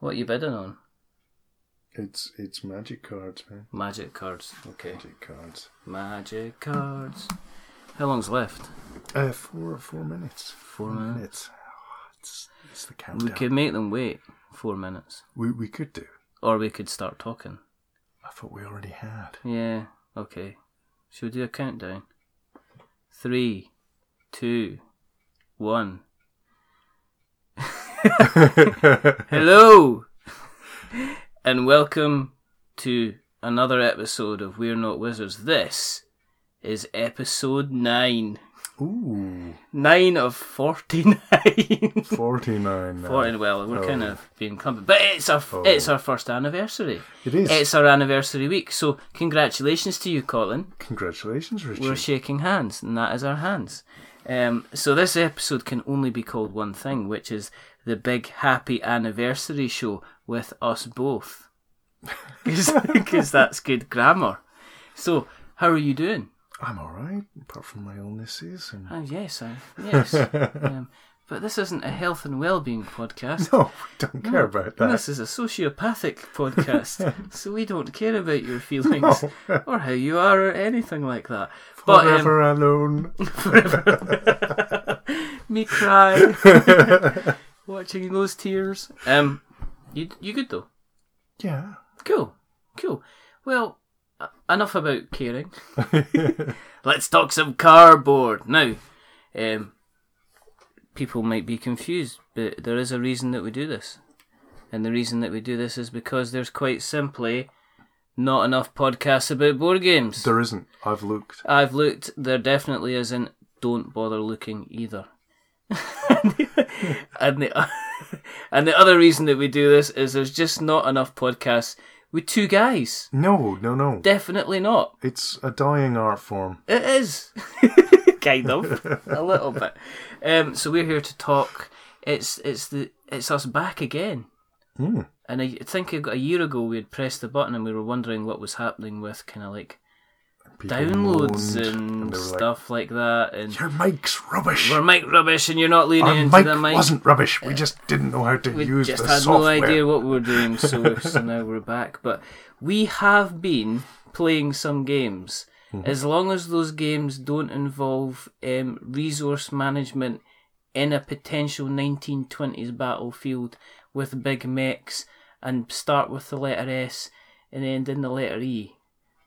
What are you bidding on? It's it's magic cards, man. Magic cards. Okay. Magic cards. Magic cards. How long's left? Uh, four four minutes. Four minutes. Oh, it's it's the countdown. We could make them wait four minutes. we we could do. Or we could start talking. I thought we already had. Yeah, okay. Should we do a countdown? Three, two, one. Hello! and welcome to another episode of We're Not Wizards. This is episode 9. Ooh, 9 of 49. forty nine. 40, well, we're Oh. kind of being clumpy. But it's our, Oh. it's our first anniversary. It is. It's our anniversary week. So, congratulations to you, Colin. Congratulations, Richard. We're shaking hands, and that is our hands. Um, so this episode can only be called one thing, which is the big happy anniversary show with us both, because that's good grammar. So, how are you doing? I'm all right, apart from my illnesses and. Oh yes, I, yes. um, but this isn't a health and well-being podcast. No, we don't care about that. This is a sociopathic podcast, so we don't care about your feelings No. or how you are or anything like that. But um, Forever alone. me cry watching those tears. Um, you you good though? Yeah. Cool, cool. Well, uh, enough about caring. Let's talk some cardboard now. Um, people might be confused, but there is a reason that we do this, and the reason that we do this is because there's quite simply not enough podcasts about board games. There isn't. I've looked. I've looked. There definitely isn't. Don't bother looking either. And the and the other reason that we do this is there's just not enough podcasts with two guys. No, no, no. Definitely not. It's a dying art form. It is kind of a little bit. Um, so we're here to talk. It's it's the it's us back again. Hmm. And I think a a year ago we had pressed the button and we were wondering what was happening with kind of like downloads moaned, and, like, stuff like that. And Your mic's rubbish. we're mic rubbish and you're not leaning Our into mic, the mic. wasn't rubbish. We just didn't know how to we use just had no idea what we were doing, so, so now we're back. But we have been playing some games. Mm-hmm. As long as those games don't involve um, resource management in a potential 1920s battlefield with big mechs and start with the letter S and end in the letter E.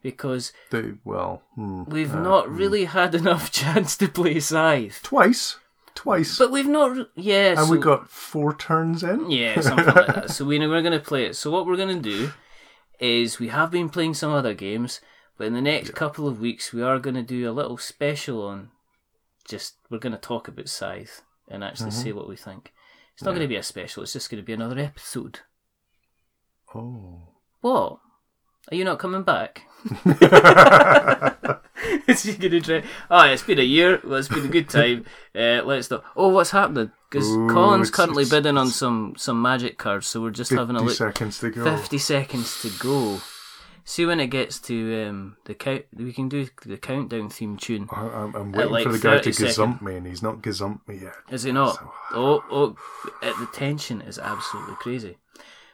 Because They, well, hmm, we've uh, not really had enough chance to play Scythe. twice, twice, But we've not. Re- yeah, and so- we got four turns in. Yeah, something like that. So we know we're going to play it. So what we're going to do is we have been playing some other games, but in the next couple of weeks we are going to do a little special on just we're going to talk about Scythe and actually Mm-hmm. say what we think. It's not going to be a special. It's just going to be another episode. Oh, What? Are you not coming back? Is he going to try? Oh, it's been a year. Well, it's been a good time. Uh, let's stop. Oh, what's happening? Because Colin's it's- currently it's- bidding on some some magic cards, so we're just having a fifty look. seconds to go. 50 seconds to go. See when it gets to um, the count, we can do the countdown theme tune. I- I'm, I'm waiting like for the guy to 30 gazump me, and he's not gazumped me yet. Is it not? Oh, oh, uh, the tension is absolutely crazy.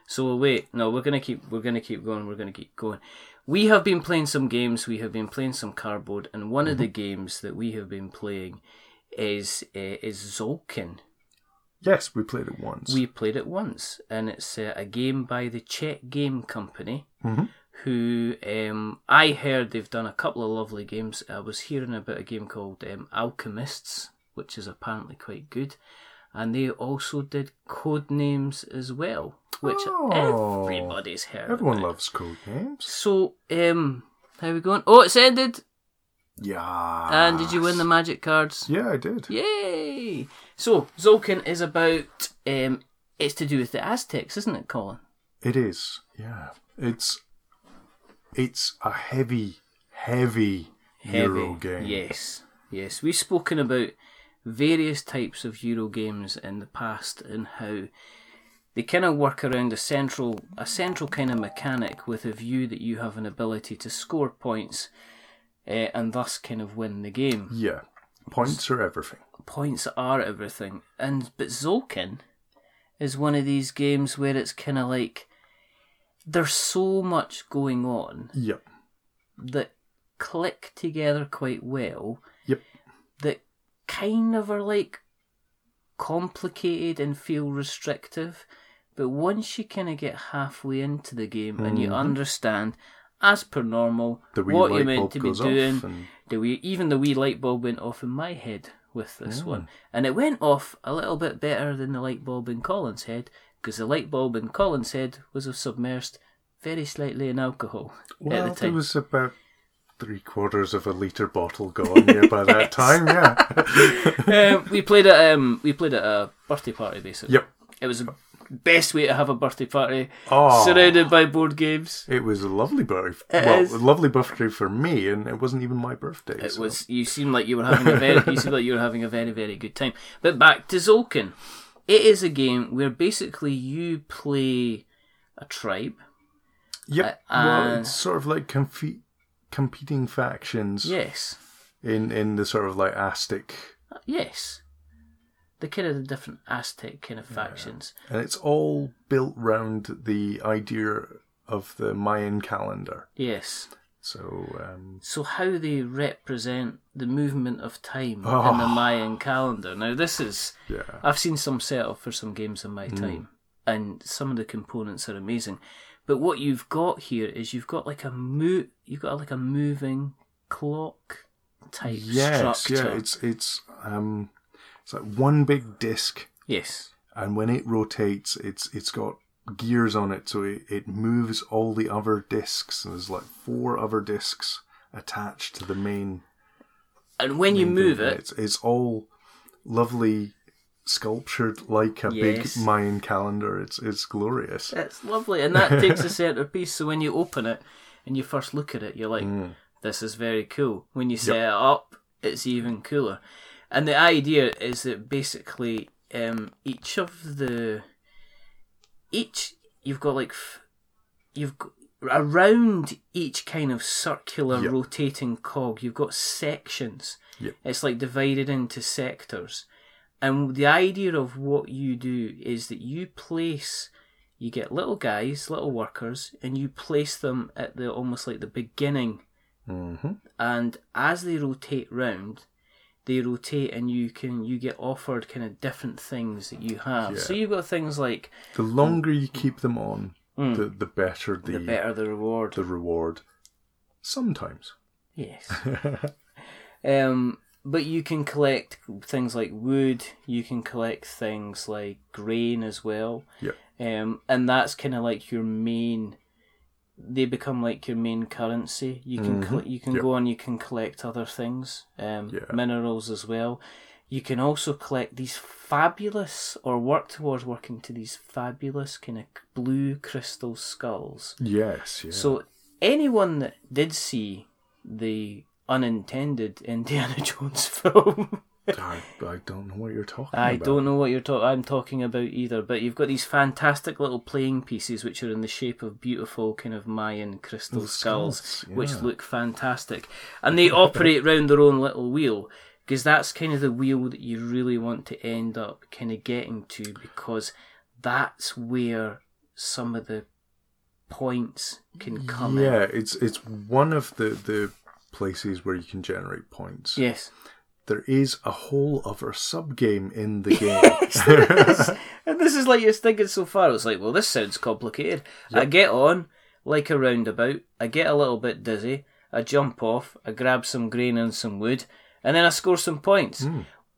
So we'll wait. No, we're gonna keep. We're gonna keep going. We're gonna keep going. We have been playing some games. We have been playing some cardboard, and one of the games that we have been playing is uh, is Tzolk'in. Yes, we played it once. We played it once, and it's uh, a game by the Czech Game Company, Mhm. who um, I heard they've done a couple of lovely games. I was hearing about a game called um, Alchemists, which is apparently quite good, and they also did Code Names as well, which Oh. everybody's heard. Everyone about. loves code names. So, um, how we going? Oh, it's ended. Yeah. And did you win the magic cards? Yeah, I did. Yay! So Tzolk'in is about um, it's to do with the Aztecs, isn't it, Colin? It is. Yeah. It's it's a heavy, heavy, Euro game. Yes, yes. We've spoken about various types of Euro games in the past and how they kind of work around a central a central kind of mechanic with a view that you have an ability to score points uh, and thus kind of win the game. Yeah. Points are everything. Points are everything, and but Tzolk'in is one of these games where it's kind of like there's so much going on Yep. that click together quite well Yep. that kind of are like complicated and feel restrictive. But once you kind of get halfway into the game and you understand, as per normal, The wee what you're meant bulb to be goes doing, and the wee, even the wee light bulb went off in my head with this one. And it went off a little bit better than the light bulb in Colin's head because the light bulb in Colin's head was submersed very slightly in alcohol well, at the there time. was about three quarters of a liter bottle gone yeah, by that time. Yeah. um, we played at um, we played at a birthday party basically. yep. It was the best way to have a birthday party, Oh, surrounded by board games. it was a lovely birthday. Well, is. a lovely birthday for me, and it wasn't even my birthday. It so- was. You seemed like you were having a very. you seemed like you were having a very very good time. But back to Tzolk'in. It is a game where basically you play a tribe. Yep. uh, well, it's sort of like competing factions Yes. in in the sort of like Aztec, Yes. The kind of the different Aztec kind of factions. and it's all built round the idea of the Mayan calendar. Yes. So um, So how they represent the movement of time in the Oh. Mayan calendar. Now this is yeah, I've seen some set up for some games in my time, and some of the components are amazing. But what you've got here is you've got like a mo- you've got like a moving clock type yes, structure. yeah. It's it's um, it's like one big disc, yes, and when it rotates, it's it's got gears on it, so it, it moves all the other discs. And there's like four other discs attached to the main and when you move thing. it, It's it's all lovely sculptured like a Yes. big Mayan calendar. It's it's glorious. it's lovely, and that takes a centerpiece. So when you open it and you first look at it, you're like, Mm. "This is very cool." When you set it up, it's even cooler. And the idea is that basically, um, each of the each you've got like f- you've got, around each kind of circular Yep. rotating cog, you've got sections. Yep. It's like divided into sectors. And the idea of what you do is that you place, you get little guys, little workers, and you place them at the almost like the beginning. hmm And as they rotate round, they rotate, and you can you get offered kind of different things that you have. So you've got things like The longer you keep them on, the the better the Mm. the better the reward. the reward. Sometimes. Yes. um, but you can collect things like wood. You can collect things like grain as well. Yep. Um, and that's kind of like your main. They become like your main currency. You can col- you can Yep. go on. You can collect other things, um, Yeah. minerals as well. You can also collect these fabulous, or work towards working to these fabulous kind of blue crystal skulls. Yes, yeah. So anyone that did see the unintended Indiana Jones film, I, I don't know what you're talking I about. don't know what you're talking. I'm talking about either. But you've got these fantastic little playing pieces, which are in the shape of beautiful kind of Mayan crystal skulls, skulls, which look fantastic, and they operate round their own little wheel. Because that's kind of the wheel that you really want to end up kind of getting to, because that's where some of the points can come in. Yeah, it's it's one of the the places where you can generate points. Yes. There is a whole other sub game in the game. and this is like you're thinking so far. It's like, well, this sounds complicated. I get on like a roundabout. I get a little bit dizzy. I jump off. I grab some grain and some wood, and then I score some points.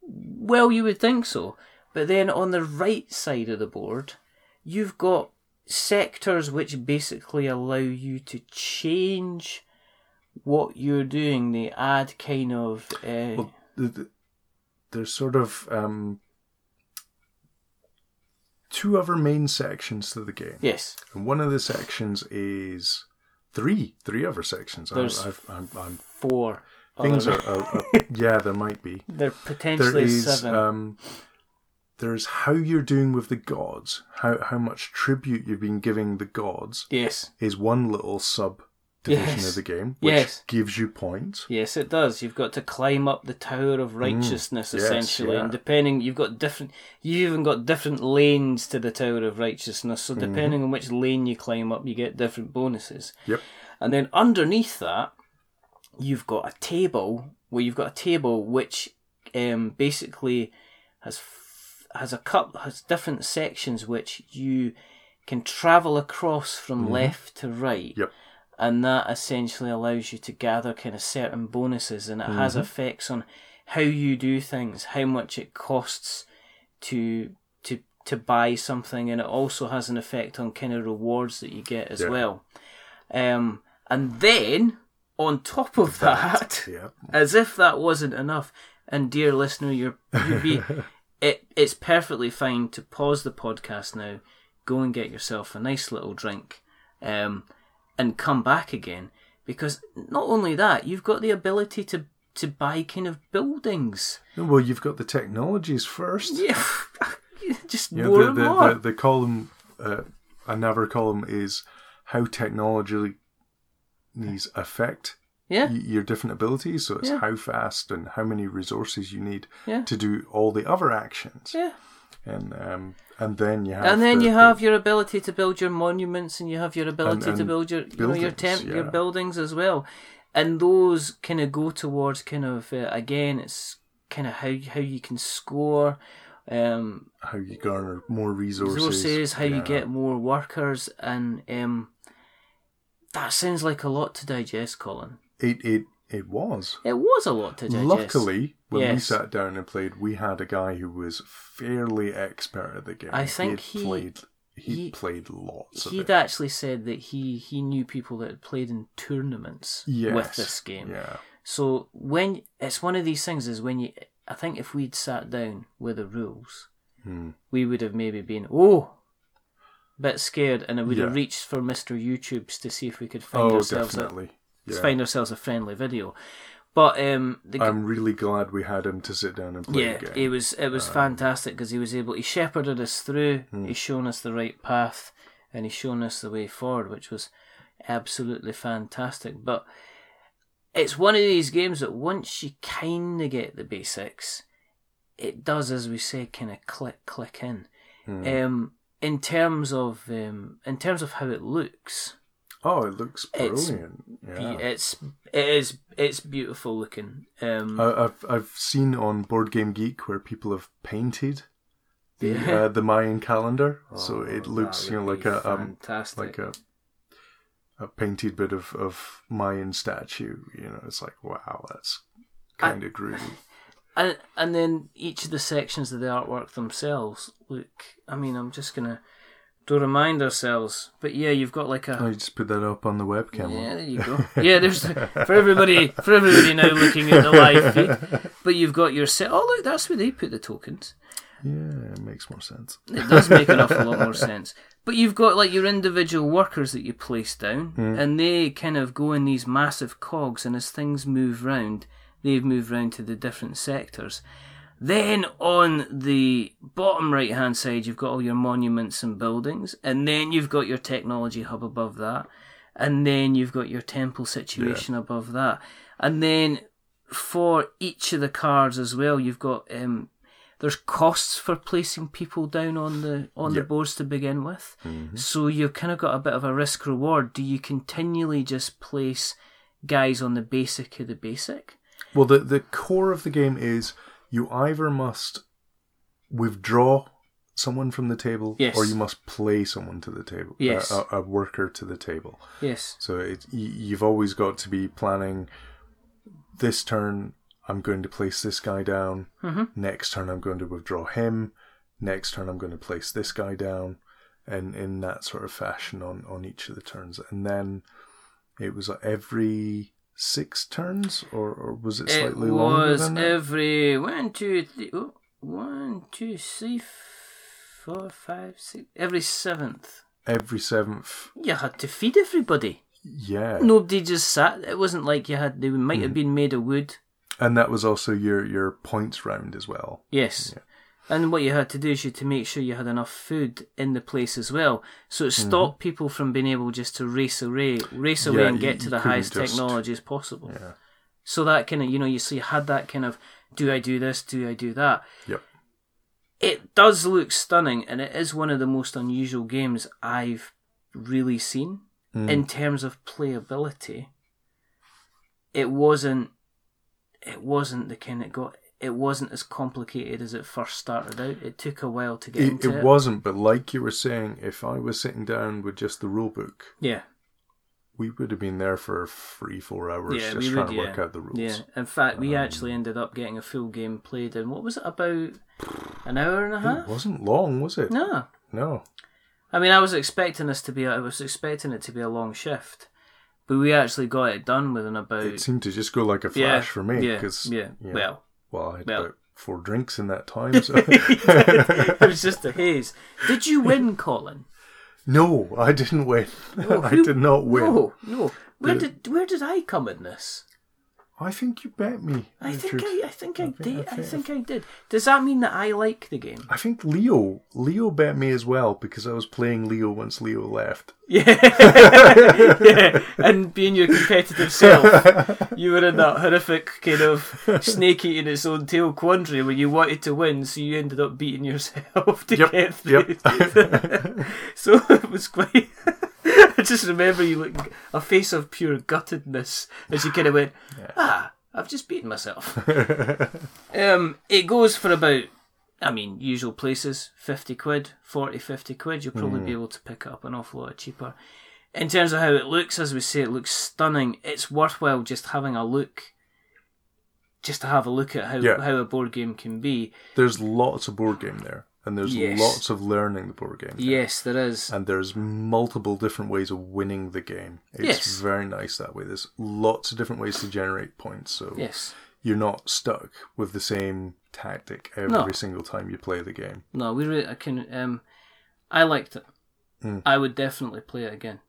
Well, you would think so, but then on the right side of the board, you've got sectors which basically allow you to change what you're doing. They add kind of. Uh, well, there's sort of um, two other main sections to the game, yes. and one of the sections is three three other sections. I, There's I've, I'm, I'm, Four. things are, are, are yeah, there might be. There potentially is seven. um, there's how you're doing with the gods, how how much tribute you've been giving the gods yes. is one little sub division Yes. of the game, which Yes. gives you points. Yes, it does. You've got to climb up the Tower of mm. Righteousness, yes, essentially, yeah. and depending, you've got different. You even got different lanes to the Tower of Righteousness. So mm-hmm. depending on which lane you climb up, you get different bonuses. Yep. And then underneath that, you've got a table where you've got a table which um, basically has f- has a couple has different sections which you can travel across from mm-hmm. left to right Yep. And that essentially allows you to gather kind of certain bonuses and it has effects on how you do things how much it costs to to to buy something and it also has an effect on kind of rewards that you get as Yeah. well um and then on top of that Yeah. as if that wasn't enough and dear listener you're you'd be it it's perfectly fine to pause the podcast now go and get yourself a nice little drink um and come back again because not only that you've got the ability to to buy kind of buildings Well, you've got the technologies first. yeah just You know, more the, and the, more the, the column, uh, another column is how technology these affect yeah your different abilities. So it's Yeah. how fast and how many resources you need Yeah. to do all the other actions. yeah And um, and then you have and then the- you the- have your ability to build your monuments and you have your ability to and build your you know your buildings, temp your buildings as well and those kind of go towards kind of uh, again it's kind of how how you can score um how you garner more resources. resources how you get more workers and um that sounds like a lot to digest colin it. It it was. it was a lot to digest Luckily, when we sat down and played, we had a guy who was fairly expert at the game. I think he- played. He, he- played lots he'd it. actually said that he he knew people that had played in tournaments Yes. with this game Yeah. So when it's one of these things is when you, I think if we'd sat down with the rules, Hmm. we would have maybe been oh, bit scared, and I would have reached for Mister YouTube's to see if we could find Oh, ourselves definitely. Yeah. find ourselves a friendly video. But um, the, I'm really glad we had him to sit down and play yeah, it was it was fantastic because he was able he shepherded us through. He's shown us the right path, and he's shown us the way forward, which was absolutely fantastic. But it's one of these games that once you kind of get the basics, it does, as we say, kind of click click in. Um, in terms of um, in terms of how it looks, Oh, it looks brilliant. be- Yeah. it's it is it's beautiful looking. Um, I, I've I've seen on Board Game Geek where people have painted the Yeah. uh, the Mayan calendar, so Oh, it looks you know like a um, like a a painted bit of of Mayan statue. You know, it's like wow, that's kind of groovy. and and then each of the sections of the artwork themselves look. I mean, I'm just gonna to remind ourselves. But yeah, you've got like a oh, I just put that up on the webcam. yeah. There you go. Yeah, there's for everybody for everybody now looking at the live feed. But you've got your set. Oh look, that's where they put the tokens. Yeah, it makes more sense. It does make an awful lot more sense. But you've got like your individual workers that you place down, hmm. and they kind of go in these massive cogs, and as things move round, they've moved round to the different sectors. Then on the bottom right hand side, you've got all your monuments and buildings, and then you've got your technology hub above that, and then you've got your temple situation above that, and then for each of the cards as well, you've got um, there's costs for placing people down on the on the boards to begin with. So you've kind of got a bit of a risk reward. Do you continually just place guys on the basic of the basic? Well, the the core of the game is you either must withdraw someone from the table, Yes. or you must play someone to the table. a- Yes. a, a worker to the table. Yes. So it, you've always got to be planning. This turn, I'm going to place this guy down. Mm-hmm. Next turn, I'm going to withdraw him. Next turn, I'm going to place this guy down, and in that sort of fashion on on each of the turns. And then it was every six turns, or, or was it It slightly longer was than that? every one, two, three, oh, one, two, three, four, five, six. Every seventh, Every seventh, you had to feed everybody. yeah. Nobody just sat. It wasn't like you had. They might Mm. have been made of wood. And that was also your your points round as well. Yes. And what you had to do is you had to make sure you had enough food in the place as well. So it Mm-hmm. stopped people from being able just to race away, race away Yeah, and you- get to the highest just- technology as possible. Yeah. So that kind of, you know, you so you had that kind of, do I do this? Do I do that? Yep. It does look stunning, and it is one of the most unusual games I've really seen Mm. in terms of playability. It wasn't. It wasn't the kind that got. It wasn't as complicated as it first started out. It took a while to get It, into it it. wasn't, but like you were saying, if I was sitting down with just the rule book, Yeah, we would have been there for three, four hours yeah, just trying would. to Yeah, work out the rules. yeah. In fact, we Um, actually ended up getting a full game played in what was it about an hour and a half? It wasn't long, was it? No, No. I mean, I was expecting this to be, I was expecting it to be a long shift, but we actually got it done within about. It seemed to just go like a yeah, flash for me. Yeah, 'cause, yeah. know, Well, well, I had well. about four drinks in that time. So. it was just a haze. Did you win, Colin? no, I didn't win. I who- did not win. No, no. Where did where did I come in this? I think you bet me. I think I, I think I, I think- did. I I think- think I did. Does that mean that I like the game? I think Leo Leo bet me as well because I was playing Leo once Leo left. Yeah, yeah. And being your competitive self, you were in that horrific kind of snake eating its own tail quandary where you wanted to win, so you ended up beating yourself to Yep, get through. so it was quite. I just remember you looking a face of pure guttedness as you kind of went, ah, I've just beaten myself. um, it goes for about, I mean, usual places, 50 quid, 40, 50 quid. You'll probably be able to pick it up an awful lot cheaper. In terms of how it looks, as we say, it looks stunning. It's worthwhile just having a look, just to have a look at how, Yeah. how a board game can be. There's lots of board game there, and there's Yes. lots of learning the board game. Yes, there is. And there's multiple different ways of winning the game. It's Yes. very nice that way. There's lots of different ways to generate points, so Yes. you're not stuck with the same tactic every No. single time you play the game. No, we really, I can. Um, I liked it. Mm. I would definitely play it again.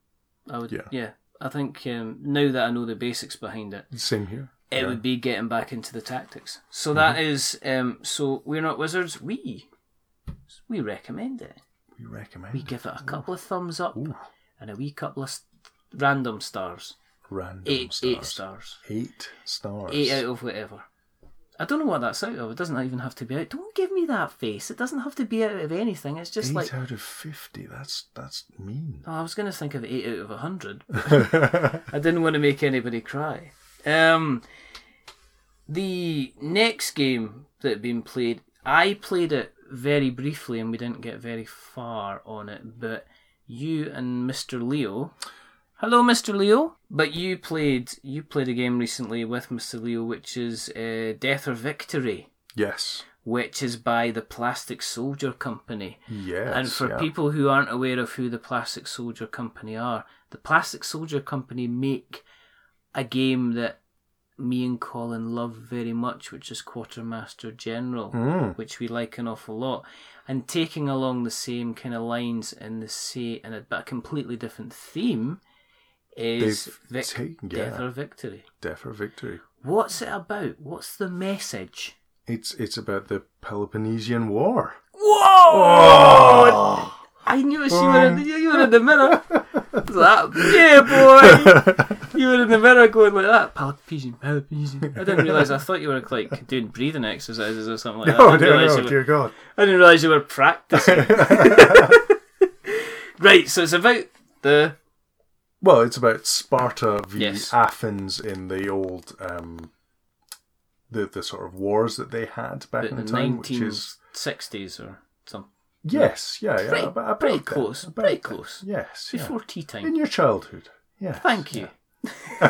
I would. Yeah. Yeah. I think um, now that I know the basics behind it, Same here. it Yeah. would be getting back into the tactics. So that Mm-hmm. is. Um, so we're not wizards. We we recommend it. We recommend We it. give it a couple of thumbs up Ooh, and a wee couple of st- random stars. random Eight stars. eight stars. Eight stars. Eight out of whatever. I don't know what that's out of. It doesn't even have to be out. Don't give me that face. It doesn't have to be out of anything. It's just Eight like out of fifty. That's that's mean. Oh, I was going to think of eight out of a hundred. I didn't want to make anybody cry. Um, the next game that had been played, I played it very briefly and we didn't get very far on it. But you and Mr. Leo, hello, Mr. Leo. But you played you played a game recently with Mr. Leo, which is uh, Death or Victory, yes. which is by the Plastic Soldier Company. Yes. And for yeah. people who aren't aware of who the Plastic Soldier Company are, the Plastic Soldier Company make a game that me and Colin love very much, which is Quartermaster General, Mm. which we like an awful lot. And taking along the same kind of lines in the say and a, but a completely different theme is Vic- taken- Death or Victory. Death or victory. What's it about? What's the message? It's it's about the Peloponnesian War. Whoa! I knew it. You were, in the, you were in the mirror. that, yeah, boy. You were in the mirror going like that. Peloponnesian, Peloponnesian. I didn't realise. I thought you were like doing breathing exercises or something like that. Oh I, didn't no, realise no, you were, dear God. I didn't realise you were practicing. right, so it's about the. Well, it's about Sparta v Yes. Athens in the old um, the the sort of wars that they had back about in the the time, which is 1960s or. Yes, yeah, yeah, Pretty- about, pretty that, close, about pretty that. close. Yes, yeah. Before tea time. in your childhood. Yeah, Thank you.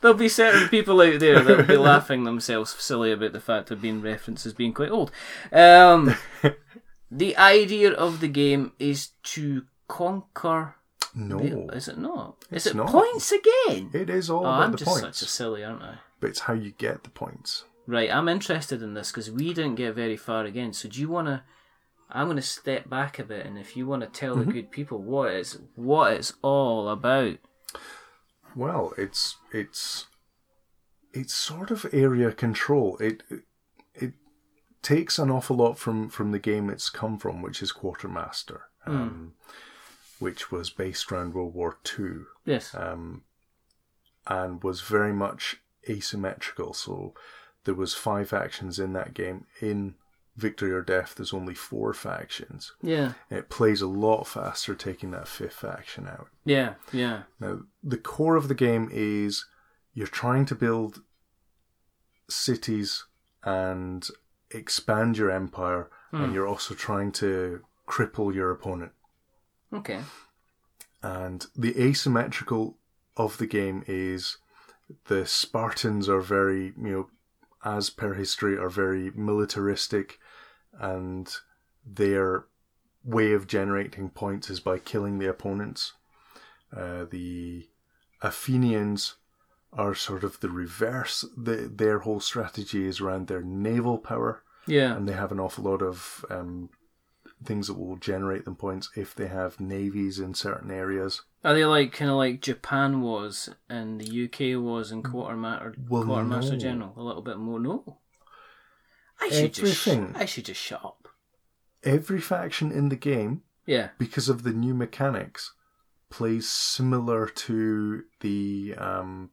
There'll be certain people out there that'll be laughing themselves silly about the fact of being referenced as being quite old. Um, the idea of the game is to conquer. No, the- is it not? Is It's it not. points again? it is all Oh, about I'm the just points, such a silly, aren't I? but it's how you get the points. Right, I'm interested in this because we didn't get very far again. So do you want to? I'm going to step back a bit, and if you want to tell Mm-hmm. the good people what it's what it's all about. Well, it's it's it's sort of area control. It it takes an awful lot from from the game it's come from, which is Quartermaster, um, which was based around World War Two Yes. um, and was very much asymmetrical. So there was five actions in that game. In Victory or Death, there's only four factions. yeah. It plays a lot faster taking that fifth faction out. Yeah. Yeah. Now, the core of the game is you're trying to build cities and expand your empire, and hmm. you're also trying to cripple your opponent. Okay. And the asymmetrical of the game is the Spartans are very, you know, as per history, are very militaristic, and their way of generating points is by killing the opponents. Uh, the Athenians are sort of the reverse. The, their whole strategy is around their naval power, Yeah. and they have an awful lot of um, things that will generate them points if they have navies in certain areas. Are they like kind of like Japan was and the UK was in Quartermaster Well, Quartermaster no. General? A little bit more. No. I should just. Everything. I should just shut up. Every faction in the game, Yeah. because of the new mechanics, plays similar to the um,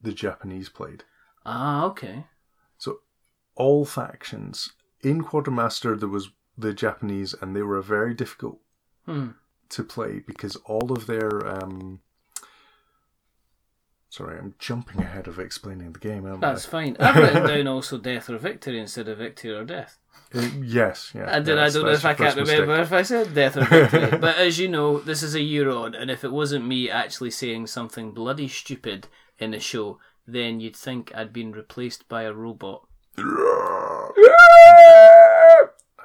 the Japanese played. Ah. Okay. So all factions in Quartermaster there was the Japanese, and they were very difficult Hmm. to play because all of their um, sorry, I'm jumping ahead of explaining the game. Aren't That's I? fine. I've written down also death or victory instead of victory or death. Uh, yes, yeah. Did. that's- I don't know if I can't remember mistake. if I said death or victory. but as you know, this is a year on, and if it wasn't me actually saying something bloody stupid in the show, then you'd think I'd been replaced by a robot.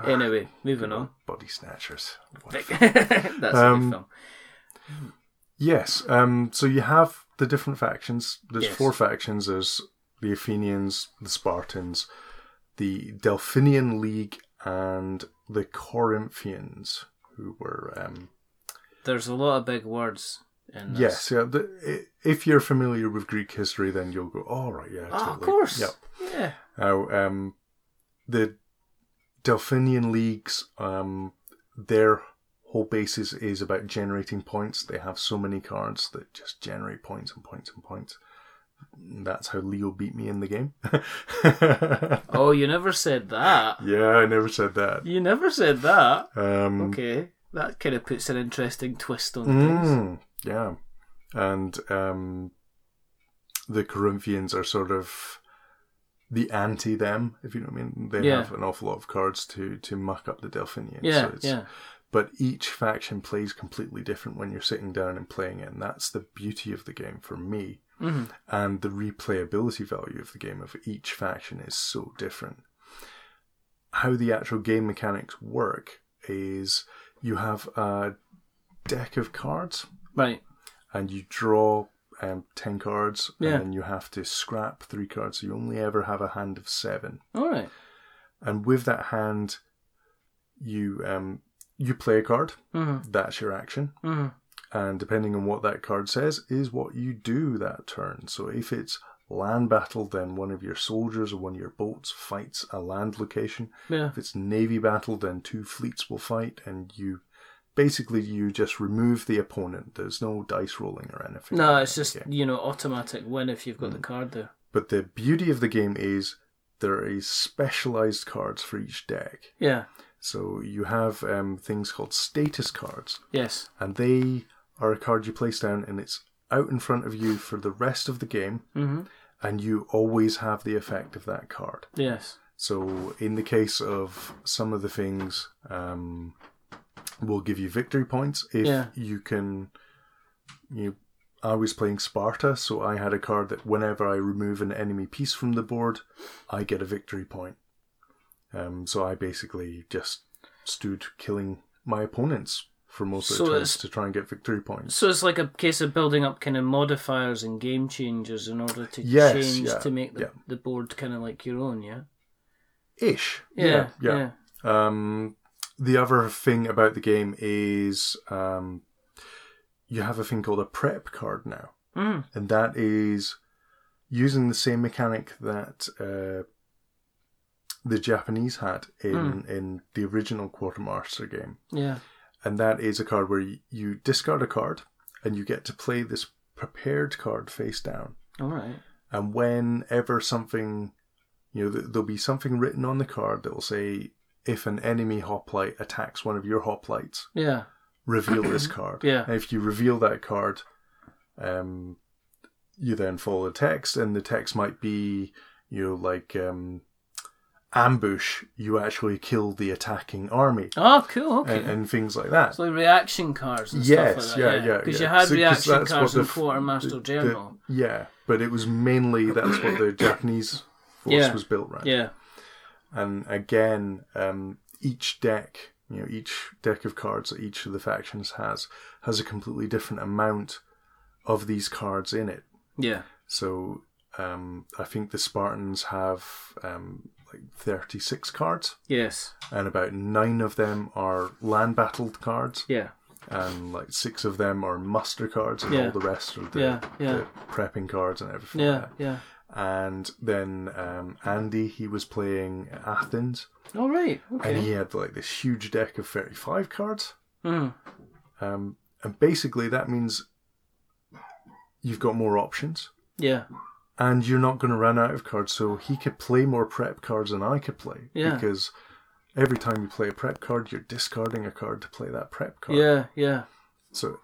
Anyway, moving on. Body snatchers. That's a Um, good film. Yes. Um, so you have the different factions. There's Yes. four factions. There's the Athenians, the Spartans, the Delphinian League, and the Corinthians, who were um, There's a lot of big words in this. yes. Yeah. The, if you're familiar with Greek history, then you'll go, "All right, yeah, Oh, of course. Yep. Yeah. Now, um, the Delphinian leagues, um, their whole basis is about generating points. They have so many cards that just generate points and points and points. That's how Leo beat me in the game. Oh, you never said that. yeah, I never said that. You never said that. Um, Okay. That kind of puts an interesting twist on things. mm, yeah, and um, the Corinthians are sort of the anti them, if you know what I mean. They Yeah. have an awful lot of cards to to muck up the Delphinians. Yeah, so it's, yeah. But each faction plays completely different when you're sitting down and playing it, and that's the beauty of the game for me. Mhm. And the replayability value of the game of each faction is so different. How the actual game mechanics work is you have a deck of cards, Right. and you draw um, 10 cards, Yeah. and then you have to scrap three cards, so you only ever have a hand of seven All right. and with that hand you um you play a card Mm-hmm. that's your action Mm-hmm. and depending on what that card says is what you do that turn so if it's land battle then one of your soldiers or one of your boats fights a land location Yeah. if it's navy battle then two fleets will fight and you basically you just remove the opponent there's no dice rolling or anything No, like it's just game. you know automatic win if you've got Mm. the card there. but the beauty of the game is there is specialized cards for each deck Yeah. So you have um, things called status cards, Yes. and they are a card you place down, and it's out in front of you for the rest of the game, Mm-hmm. and you always have the effect of that card. Yes. So in the case of some of the things, um, will give you victory points if Yeah. you can. You, I was playing Sparta, so I had a card that whenever I remove an enemy piece from the board, I get a victory point. Um, so I basically just stood killing my opponents for most of So the turns to try and get victory points. So it's like a case of building up kind of modifiers and game changers in order to Yes, change yeah, to make the, yeah. the board kind of like your own. Yeah. Ish. Yeah. yeah. Um, the other thing about the game is um, you have a thing called a prep card now, Mm. and that is using the same mechanic that uh, the Japanese had in Hmm. in the original Quartermaster game, Yeah. and that is a card where you, you discard a card and you get to play this prepared card face down. All right. And whenever something, you know, th- there'll be something written on the card that will say, if an enemy hoplite attacks one of your hoplites, Yeah. reveal this card. Yeah. And if you reveal that card, um, you then follow the text, and the text might be, you know, like um, ambush. You actually kill the attacking army, Oh, cool. Okay. and, and things like that. Like reaction cards and Yes, stuff like that. yeah, yeah, Because yeah. you had So- reaction that's what cards the in Quartermaster the- General. Yeah, but it was mainly that's what the Japanese force Yeah. was built around. yeah. And again, um, each deck, you know, each deck of cards that each of the factions has has a completely different amount of these cards in it. Yeah. So um, I think the Spartans have um, 36 cards, Yes. and about nine of them are land battled cards, Yeah. and like six of them are muster cards, and Yeah. all the rest are the, Yeah, yeah. the prepping cards and everything. Yeah. like that. Yeah. And then um, Andy, he was playing Athens, All right. and Okay. he had like this huge deck of 35 cards. Mm. Um, and basically, that means you've got more options. Yeah. And you're not going to run out of cards. So he could play more prep cards than I could play Yeah. because every time you play a prep card, you're discarding a card to play that prep card. Yeah. Yeah. So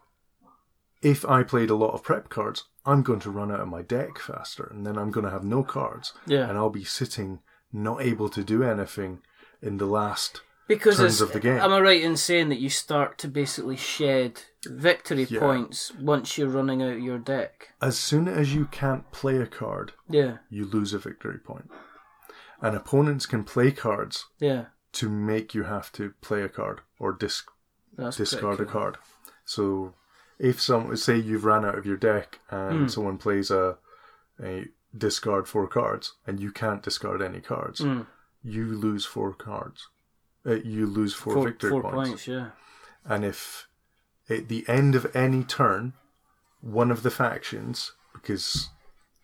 if I played a lot of prep cards, I'm going to run out of my deck faster, and then I'm going to have no cards, Yeah. and I'll be sitting not able to do anything in the last. Because turns of the game. am I right in saying that you start to basically shed victory Yeah. points once you're running out your deck? As soon as you can't play a card, Yeah. you lose a victory point. And opponents can play cards Yeah. to make you have to play a card or dis- That's discard pretty a card. So if some say you've ran out of your deck and Hmm. someone plays a, a discard four cards and you can't discard any cards, Mm. you lose four cards. Uh, you lose four, Four, victory four points. points. Yeah. And if at the end of any turn, one of the factions, because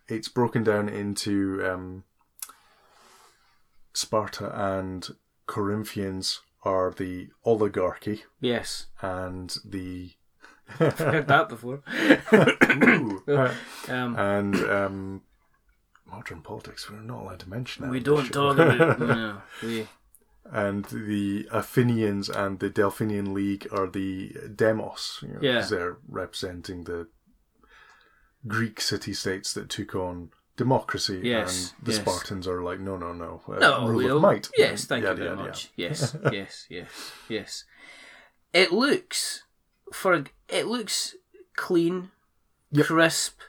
it's broken down into um, Sparta and Corinthians are the oligarchy Yes. and the I've heard that before. Ooh. Uh, Um, and um, modern politics. We're not allowed to mention that. we don't talk about no, we and the Athenians and the Delphinian League are the demos. You know, Yeah. they're representing the Greek city-states that took on democracy. Yes, and the yes. Spartans are like, no, no, no. uh, No, rule we'll, of might. Yes, thank Yada, you very yada, yada. much. Yes, yes, yes, yes. It looks for it looks clean, Yep. crisp.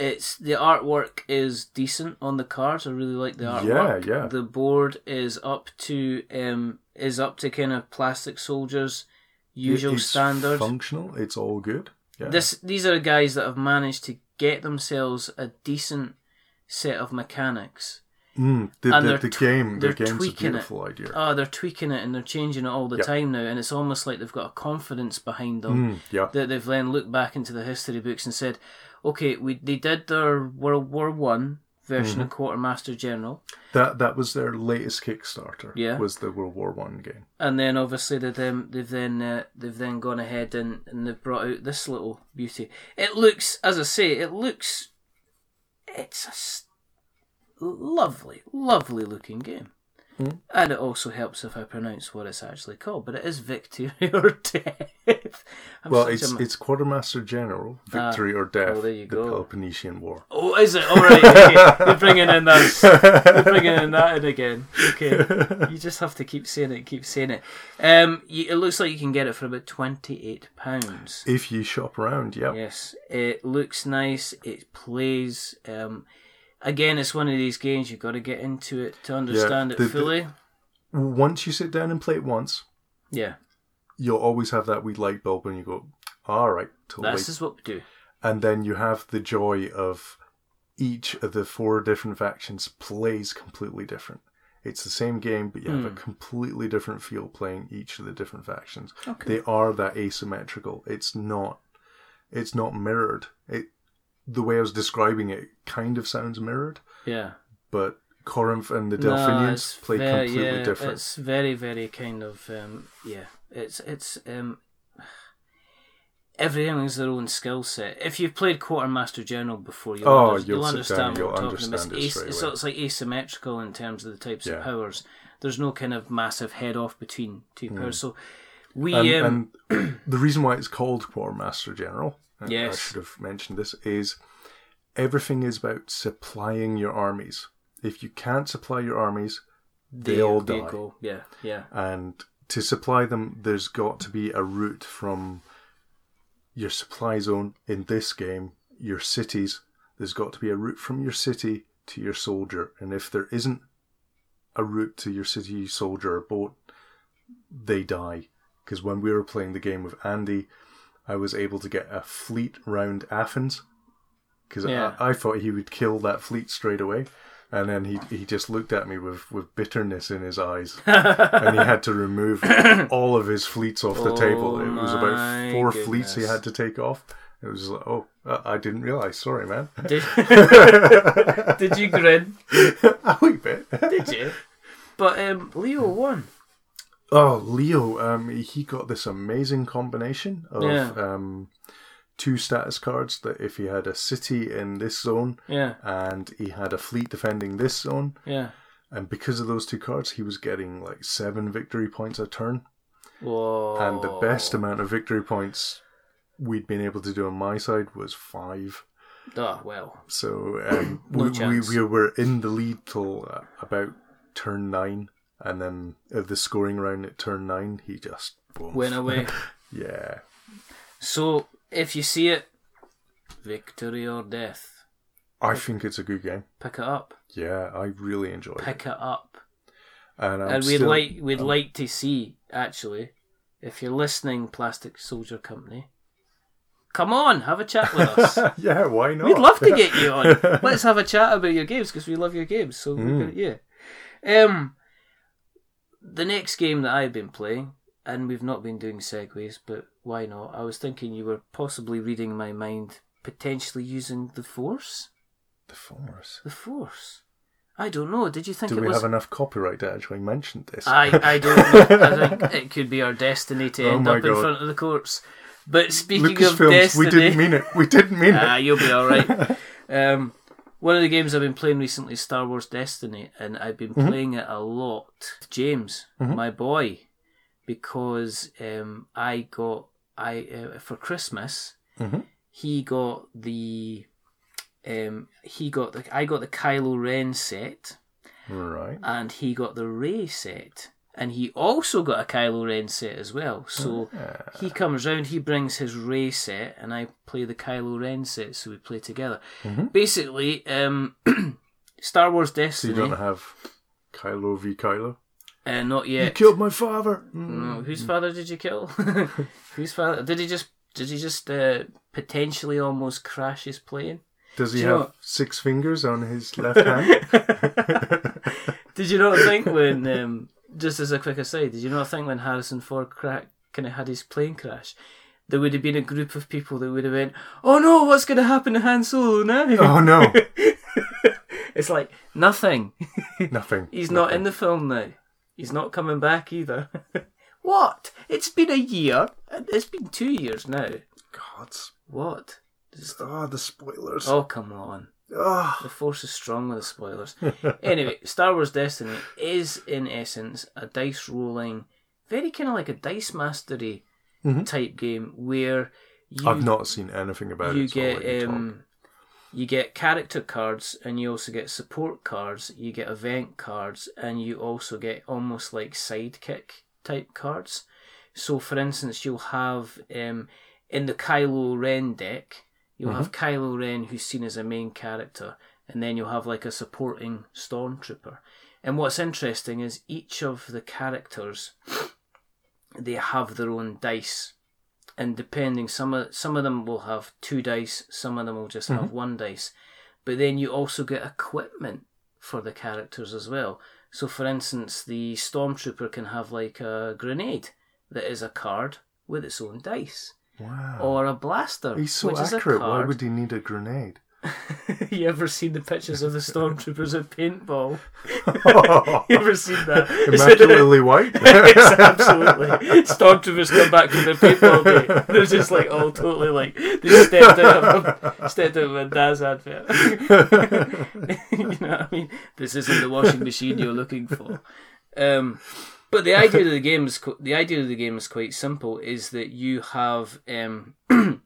It's the artwork is decent on the cards. I really like the artwork. yeah. yeah. The board is up to um is up to kind of plastic soldiers usual It's standard. Functional. It's all good. Yeah. This these are guys that have managed to get themselves a decent set of mechanics. Mm, the, and the, the game. The they're game's a tweaking it. beautiful idea. Oh, they're tweaking it and they're changing it all the Yep. time now, and it's almost like they've got a confidence behind them Mm, yeah. that they've then looked back into the history books and said, "Okay, we they did their World War One version Mm-hmm. of Quartermaster General, That that was their latest Kickstarter. Yeah. Was the World War One game. and then obviously they've then they've then uh, they've then gone ahead and, and they've brought out this little beauty. It looks, as I say, it looks, it's a lovely, lovely looking game." Hmm. And it also helps if I pronounce what it's actually called, but it is Victory or Death. Well, it's a it's Quartermaster General, Victory or Death, oh, there you the go. Peloponnesian War. Oh, is it? All right. Okay. You're bringing in that. You're bringing in that in again. Okay. You just have to keep saying it. Keep saying it. Um, you, it looks like you can get it for about twenty-eight pounds. If you shop around, yeah. Yes, it looks nice. It plays. Um, again, it's one of these games you've got to get into it to understand the- it the- fully. Once you sit down and play it once, yeah, you'll always have that wee light bulb and you go, all right, totally. this is what we do. And then you have the joy of each of the four different factions plays completely different. It's the same game, but you have a hmm. completely different feel playing each of the different factions. Okay. They are that asymmetrical. It's not. It's not mirrored. It the way I was describing it kind of sounds mirrored, Yeah. but Corinth and the No, Delphinians it's play very- completely yeah, different. It's very, very kind of um, yeah. It's it's um, everything is their own skill set. If you've played Quartermaster General before, you'll, Oh, under- you'll you'll understand down, what we're you'll talking about. understand It's, it straight it's, like asymmetrical in terms of the types Yeah. of powers. There's no kind of massive head off between two powers. So we and, um, and the reason why it's called Quartermaster General, I- I should have mentioned this, is everything is about supplying your armies. If you can't supply your armies, they there all die. go. Yeah, yeah. And to supply them, there's got to be a route from your supply zone in this game, your cities. There's got to be a route from your city to your soldier. And if there isn't a route to your city soldier or boat, they die. Because when we were playing the game with Andy, I was able to get a fleet round Athens. Because Yeah. I, I thought he would kill that fleet straight away. And then he, he just looked at me with, with bitterness in his eyes. and he had to remove all of his fleets off the table. Oh It was about my four fleets he had to take off. It was like, oh, uh, I didn't realize. Sorry, man. Did, did you grin? a wee bit. Did you? But um, Leo won. Oh, Leo, um, he got this amazing combination of Yeah. um, two status cards that if he had a city in this zone Yeah, and he had a fleet defending this zone, yeah. and because of those two cards, he was getting like seven victory points a turn. Whoa. And the best amount of victory points we'd been able to do on my side was five. Oh well. So um, No we, we, we were in the lead till uh, about turn nine. And then of the scoring round at turn nine, he just boom. Went away. Yeah. so if you see it, victory or death, I think it's a good game. pick it up. Yeah, I really enjoy it. Pick it up. And, I'm and we'd still- like we'd like to see actually, if you're listening, Plastic Soldier Company, come on, have a chat with us. yeah, why not? We'd love to get you on. Let's have a chat about your games because we love your games. So we're Mm. yeah. Um, the next game that I've been playing, and we've not been doing segues, but why not? I was thinking you were possibly reading my mind, potentially using the Force. The Force. The Force. I don't know. Did you think Do we was? have enough copyright to actually mention this? I I don't know. I think it could be our destiny to Oh end up in front of the courts. But speaking of Lucasfilms, destiny, we didn't mean it. We didn't mean Ah, it. Ah, you'll be all right. um, one of the games I've been playing recently is Star Wars Destiny, and I've been Mm-hmm. playing it a lot. with James, my boy, because um, I got I uh, for Christmas Mhm. he got the um, he got the I got the Kylo Ren set, Right. and he got the Rey set. And he also got a Kylo Ren set as well. So he comes round, he brings his Rey set, and I play the Kylo Ren set, so we play together. Basically, um, Star Wars So you don't have Kylo v Kylo? uh, not You yet. killed my father. Mm. No, whose father did you kill? whose father? Did he just did he just uh, potentially almost crash his plane? Does he Do have know- six fingers on his left hand? Did you not think when, um, just as a quick aside, did you not think when Harrison Ford cra- kind of had his plane crash, there would have been a group of people that would have went, "Oh no, what's going to happen to Han Solo now?" oh no, It's like nothing. nothing. He's not in the film now. He's not coming back either. what? It's been a year. It's been two years now. Gods. What? Just- Ah, the spoilers. Oh come on. Ah. The Force is strong with the spoilers. anyway, Star Wars Destiny is, in essence, a dice rolling, very kind of like a dice mastery Mhm. type game where you I've not seen anything about you it. so you get um, you get character cards and you also get support cards. You get event cards and you also get almost like sidekick type cards. So, for instance, you'll have um, in the Kylo Ren deck, you'll have Mm-hmm. Kylo Ren who's seen as a main character, and then you'll have like a supporting stormtrooper. And what's interesting is each of the characters they have their own dice. And depending some of some of them will have two dice some of them will just have one dice. But then you also get equipment for the characters as well. So for instance the stormtrooper can have like a grenade that is a card with its own dice Wow. or a blaster He's so which is a accurate. Why would he need a grenade? you ever seen the pictures of the stormtroopers at paintball? you ever seen that? Immaculately white. Yes, absolutely. Stormtroopers come back from the paintball day. They're just like all totally like they stepped out of a, stepped out of a Daz advert. you know what I mean? This isn't the washing machine you're looking for. Um, but the idea of the game is the idea of the game is quite simple. Is that you have um,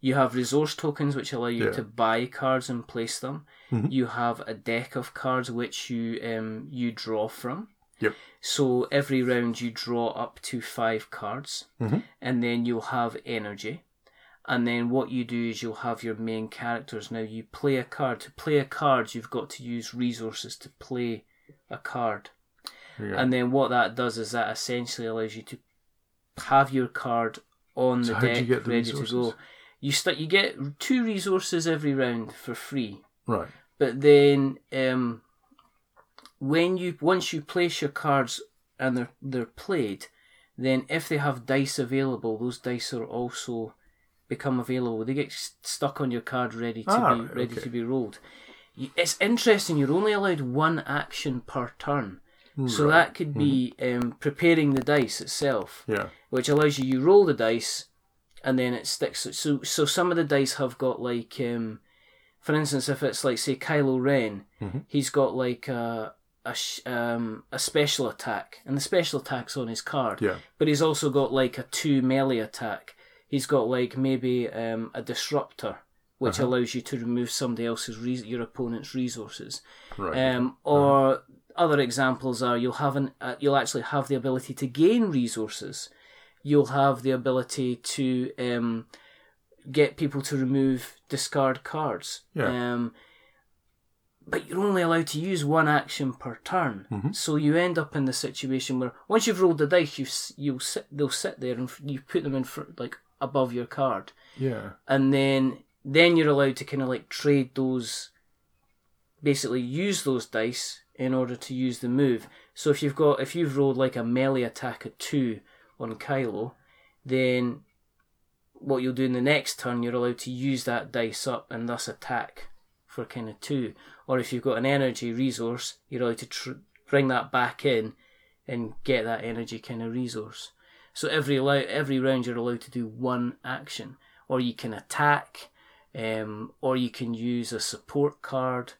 you have resource tokens which allow you Yeah. to buy cards and place them. Mhm. You have a deck of cards which you um, you draw from. Yep. So every round you draw up to five cards, Mhm. and then you'll have energy. And then what you do is you'll have your main characters. Now you play a card. To play a card, you've got to use resources to play a card. Yeah. And then what that does is that essentially allows you to have your card on So the deck get the ready to go. You start. You get two resources every round for free. right. But then, um, when you once you place your cards and they're they're played, then if they have dice available, those dice are also become available. They get stuck on your card, ready to Ah, be ready okay. to be rolled. It's interesting. You're only allowed one action per turn, so Right. that could be um, preparing the dice itself Yeah. which allows you you roll the dice and then it sticks so so some of the dice have got like um for instance if it's like say Kylo Ren Mhm. he's got like a a, um, a special attack and the special attack's on his card Yeah. but he's also got like a two melee attack he's got like maybe um, a disruptor which Uh-huh. allows you to remove somebody else's re- your opponent's resources Right. um, or other examples are you'll have an uh, you'll actually have the ability to gain resources. You'll have the ability to um, get people to remove discard cards. Yeah. Um, but you're only allowed to use one action per turn. Mhm. So you end up in the situation where once you've rolled the dice, you you'll sit they'll sit there and you put them in front like above your card yeah. and then then you're allowed to kind of like trade those basically use those dice in order to use the move. So if you've got if you've rolled like a melee attack at two on Kylo then what you'll do in the next turn you're allowed to use that dice up and thus attack for kind of two. Or if you've got an energy resource you're allowed to tr- bring that back in and get that energy kind of resource. So every allow- every round you're allowed to do one action, or you can attack, um, or you can use a support card.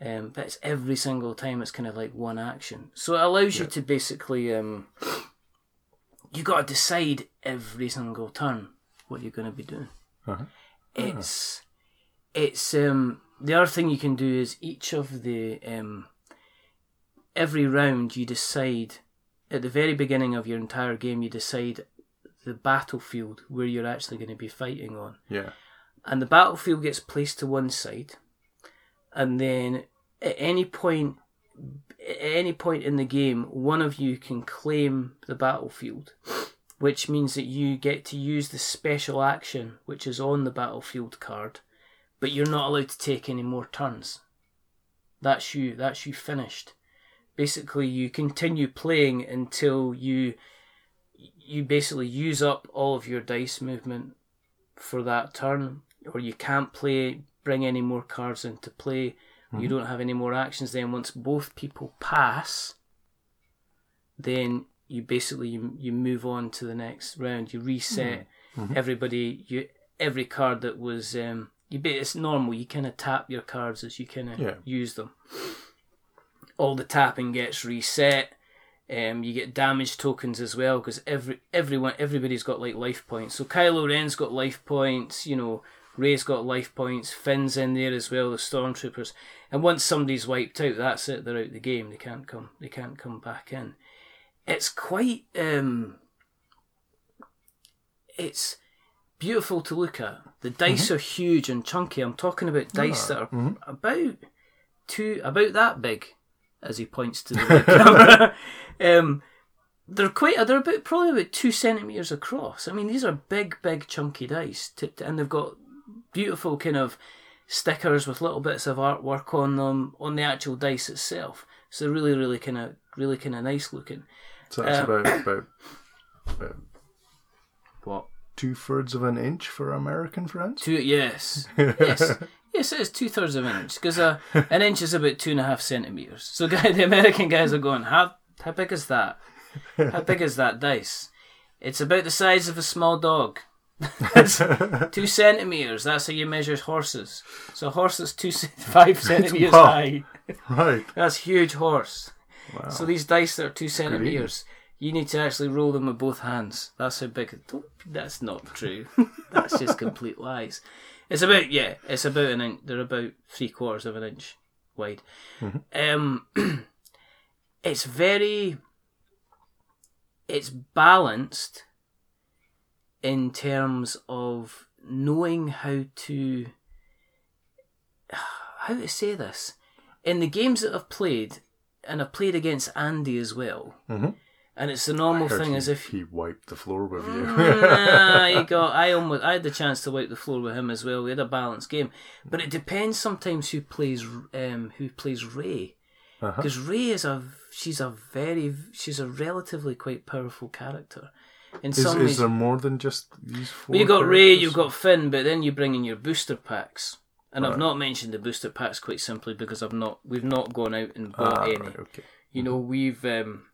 Um, but it's every single time it's kind of like one action. So it allows you to basically um, you got to decide every single turn what you're going to be doing. Uh-huh. It's it's um the other thing you can do is each of the um every round you decide at the very beginning of your entire game you decide the battlefield where you're actually going to be fighting on Yeah. and the battlefield gets placed to one side and then at any point at any point in the game one of you can claim the battlefield which means that you get to use the special action which is on the battlefield card but you're not allowed to take any more turns. That's you that's you finished. Basically you continue playing until you you basically use up all of your dice movement for that turn or you can't play bring any more cards into play you don't have any more actions then once both people pass then you basically you, you move on to the next round you reset everybody you every card that was um you it's normal you kind of tap your cards as you kind of Yeah. use them all the tapping gets reset um, you get damage tokens as well because every everyone everybody's got like life points. So Kylo Ren's got life points. You know, Rey's got life points. Finn's in there as well. The stormtroopers. And once somebody's wiped out, that's it. They're out of the game. They can't come. They can't come back in. It's quite. Um, it's beautiful to look at. The dice are huge and chunky. I'm talking about dice that are about two, about that big, as he points to the camera. Um, they're quite. They're about probably about two centimeters across. I mean, these are big, big, chunky dice, to- and they've got beautiful kind of stickers with little bits of artwork on them on the actual dice itself. So really, really kind of, really kind of nice looking. So that's Uh, about about about What? two thirds of an inch for American friends. Two, yes, yes, Yes, it is two thirds of an inch because uh, an inch is about two and a half centimeters. So, guy, the American guys are going, how how big is that? How big is that dice? It's about the size of a small dog. That's two centimeters. That's how you measure horses. So, a horse is two five centimeters Wow. high. Right. That's huge horse. Wow. So these dice that are two centimeters, you need to actually roll them with both hands. That's how big. That's not true. that's just complete lies. It's about yeah. It's about an inch. They're about three quarters of an inch wide. Um, it's very. It's balanced in terms of knowing how to. How to say this? In the games that I've played, and I've played against Andy as well, Mhm. and it's the normal thing as if he wiped the floor with you. nah, he got. I almost. I had the chance to wipe the floor with him as well. We had a balanced game, but it depends sometimes who plays. Um, who plays Rey? Uh-huh. Because Rey is a. She's a very. She's a relatively quite powerful character. In Is, some is ways, there more than just these four? well, you got Rey, you've got Finn, but then you bring in your booster packs. And I've not mentioned the booster packs quite simply because I've not. We've not gone out and bought Ah, any. right, okay. You know, we've. Um,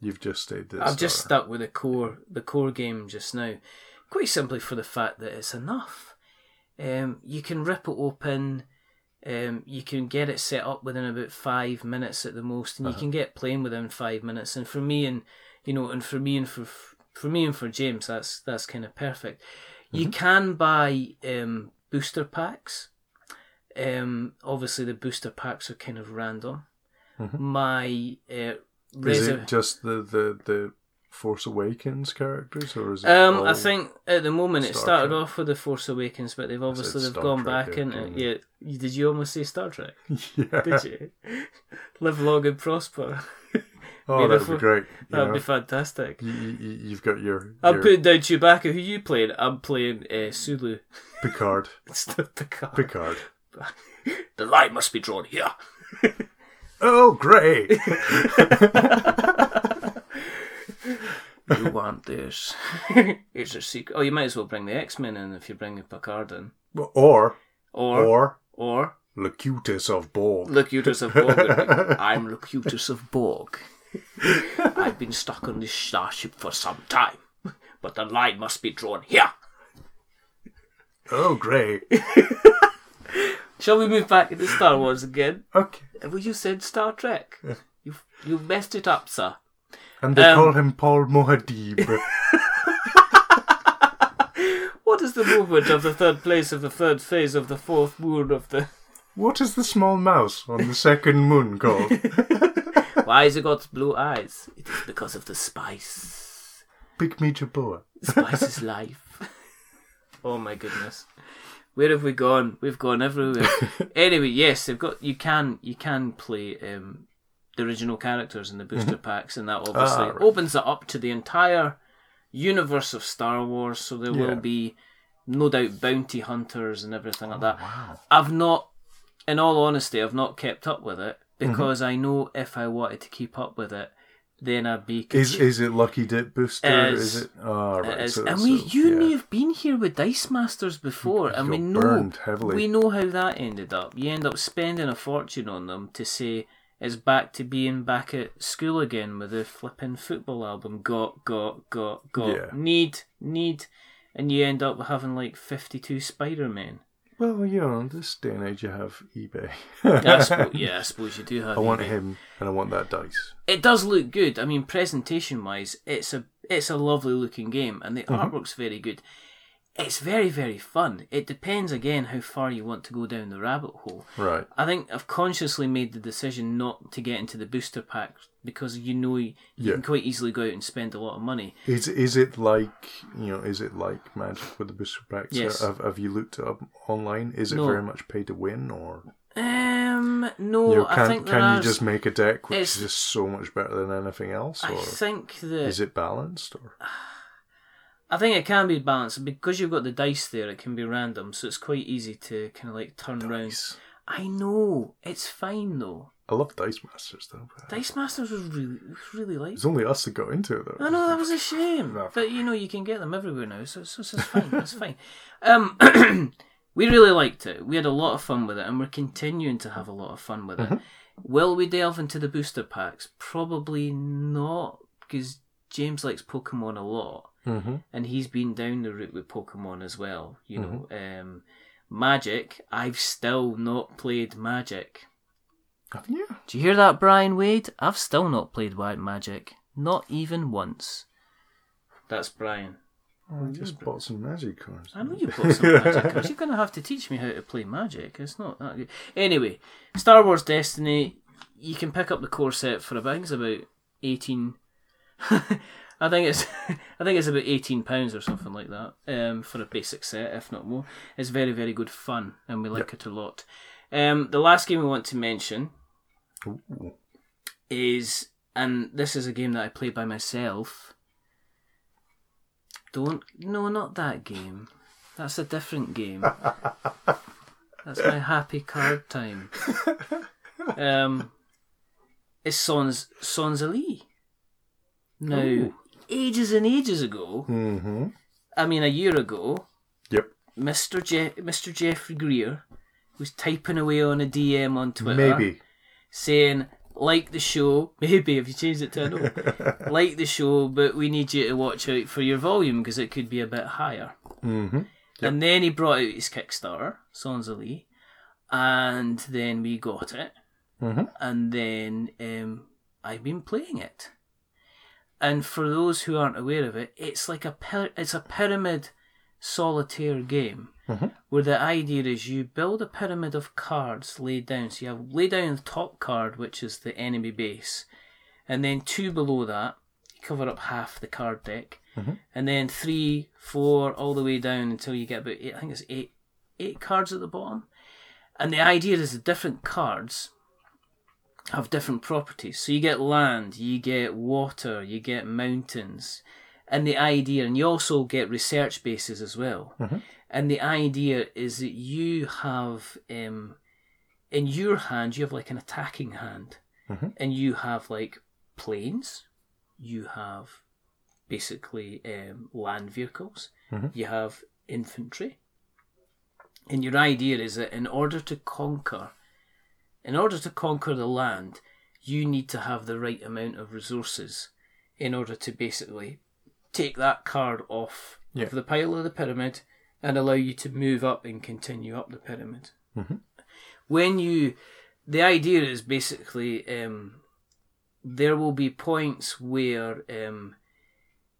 You've just stayed this. I've just stuck with the core the core game just now, quite simply for the fact that it's enough. Um, you can rip it open. Um, you can get it set up within about five minutes at the most, and you can get playing within five minutes. And for me, and you know, and for me, and for for me and for James, that's that's kind of perfect. You can buy um, booster packs. Um, obviously, the booster packs are kind of random. My uh, Is it just the, the, the Force Awakens characters, or is it? Um, I think at the moment it started Trek? off with the Force Awakens, but they've obviously they've Star gone Trek, back into didn't yeah. you- Did you almost say Star Trek? yeah. Did you? Live long and prosper. Oh, that'd be great. That'd know, be fantastic. you, you, you've got your, I'm your putting down Chewbacca. Who you playing? I'm playing uh, Sulu. Picard. It's the Picard. Picard. The line must be drawn here. Oh, great! You want this? it's a secret. Oh, you might as well bring the X Men in if you bring the Picard in, or or or or Locutus of Borg. Locutus of Borg. I'm Locutus of Borg. I've been stuck on this starship for some time, but the line must be drawn here. Oh, great. Shall we move back into Star Wars again? Okay. Well, you said Star Trek. You you messed it up, sir. And they Um, call him Paul Muad'Dib. What is the movement of the third place of the third phase of the fourth moon of the? what is the small mouse on the second moon called? Why has it got blue eyes? It is because of the spice. Pygmy Jerboa. Spice is life. Oh my goodness. Where have we gone? We've gone everywhere. anyway, yes, they've got you can you can play um, the original characters in the booster packs, and that obviously Ah, right. opens it up to the entire universe of Star Wars. So there Yeah. will be no doubt bounty hunters and everything like that. Oh, Wow. I've not, in all honesty, I've not kept up with it Mm-hmm. because I know if I wanted to keep up with it, then I'd be. Is is it Lucky Dip Booster? Is- is it? Oh, right. It so- and we, so, you and me have been here with Dice Masters before, and we know burned heavily. we know how that ended up. You end up spending a fortune on them to say it's back to being back at school again with the flipping football album. Got, got, got, got. Yeah. Need, need, and you end up having like fifty-two Spider Men. Well, you know, this day and age, you have eBay. I suppose, yeah, I suppose you do have. I want eBay. him, and I want that dice. It does look good. I mean, presentation wise, it's a it's a lovely looking game, and the Mm-hmm. artwork's very good. It's very very fun. It depends again how far you want to go down the rabbit hole. Right. I think I've consciously made the decision not to get into the booster packs because you know you Yeah. can quite easily go out and spend a lot of money. Is is it like you know? Is it like Magic with the booster packs? Yes. Have, have you looked it up online? Is it No. very much pay to win, or Um, no, you know, I can think can are. you just make a deck which is just so much better than anything else, I think that is it balanced? Or I think it can be balanced because you've got the dice there. It can be random, so it's quite easy to kind of like turn around. I know it's fine though. I love Dice Masters though. Dice Masters was really, was really like. it's only us that got into it though. I know that was a shame, No. but you know you can get them everywhere now, so, so, so it's fine. It's fine. Um, we really liked it. We had a lot of fun with it, and we're continuing to have a lot of fun with it. Will we delve into the booster packs? Probably not, because James likes Pokemon a lot, Mm-hmm. and he's been down the route with Pokemon as well. You know, um, Magic. I've still not played Magic. Haven't you? Do you hear that, Brian Wade? I've still not played White Magic, not even once. That's Brian. Oh, I just bought some magic cards. I know you bought some magic cards. You're going to have to teach me how to play magic. It's not that good. Anyway, Star Wars Destiny. You can pick up the core set for about I think it's about eighteen. I think it's I think it's about eighteen pounds or something like that um, for a basic set, if not more. It's very very good fun, and we like it a lot. Um, the last game we want to mention Ooh. is, and this is a game that I play by myself. Don't no, not that game. That's a different game. That's my happy card time. Um, it's Sons Sons Sonsalee. Now, Ooh. ages and ages ago, Mm-hmm. I mean a year ago, Yep. Mr. Je- Mr. Jeffrey Greer was typing away on a DM on Twitter Maybe. saying, like the show, maybe if you change it to a no, like the show, but we need you to watch out for your volume because it could be a bit higher. Mm-hmm. And then he brought out his Kickstarter, Sons of Lee, and then we got it, Mhm. and then um, I've been playing it. And for those who aren't aware of it, it's like a py- it's a pyramid solitaire game mm-hmm. where the idea is you build a pyramid of cards laid down. So you have lay down the top card, which is the enemy base, and then two below that, you cover up half the card deck, mm-hmm. and then three, four, all the way down until you get about eight, I think it's eight, eight cards at the bottom. And the idea is the different cards have different properties. So you get land, you get water, you get mountains. And the idea, and you also get research bases as well. And the idea is that you have, um, in your hand, you have like an attacking hand. And you have like planes, you have basically um, land vehicles, you have infantry. And your idea is that in order to conquer, in order to conquer the land, you need to have the right amount of resources in order to basically take that card off Yeah. of the pile of the pyramid and allow you to move up and continue up the pyramid. When you, the idea is basically um, there will be points where um,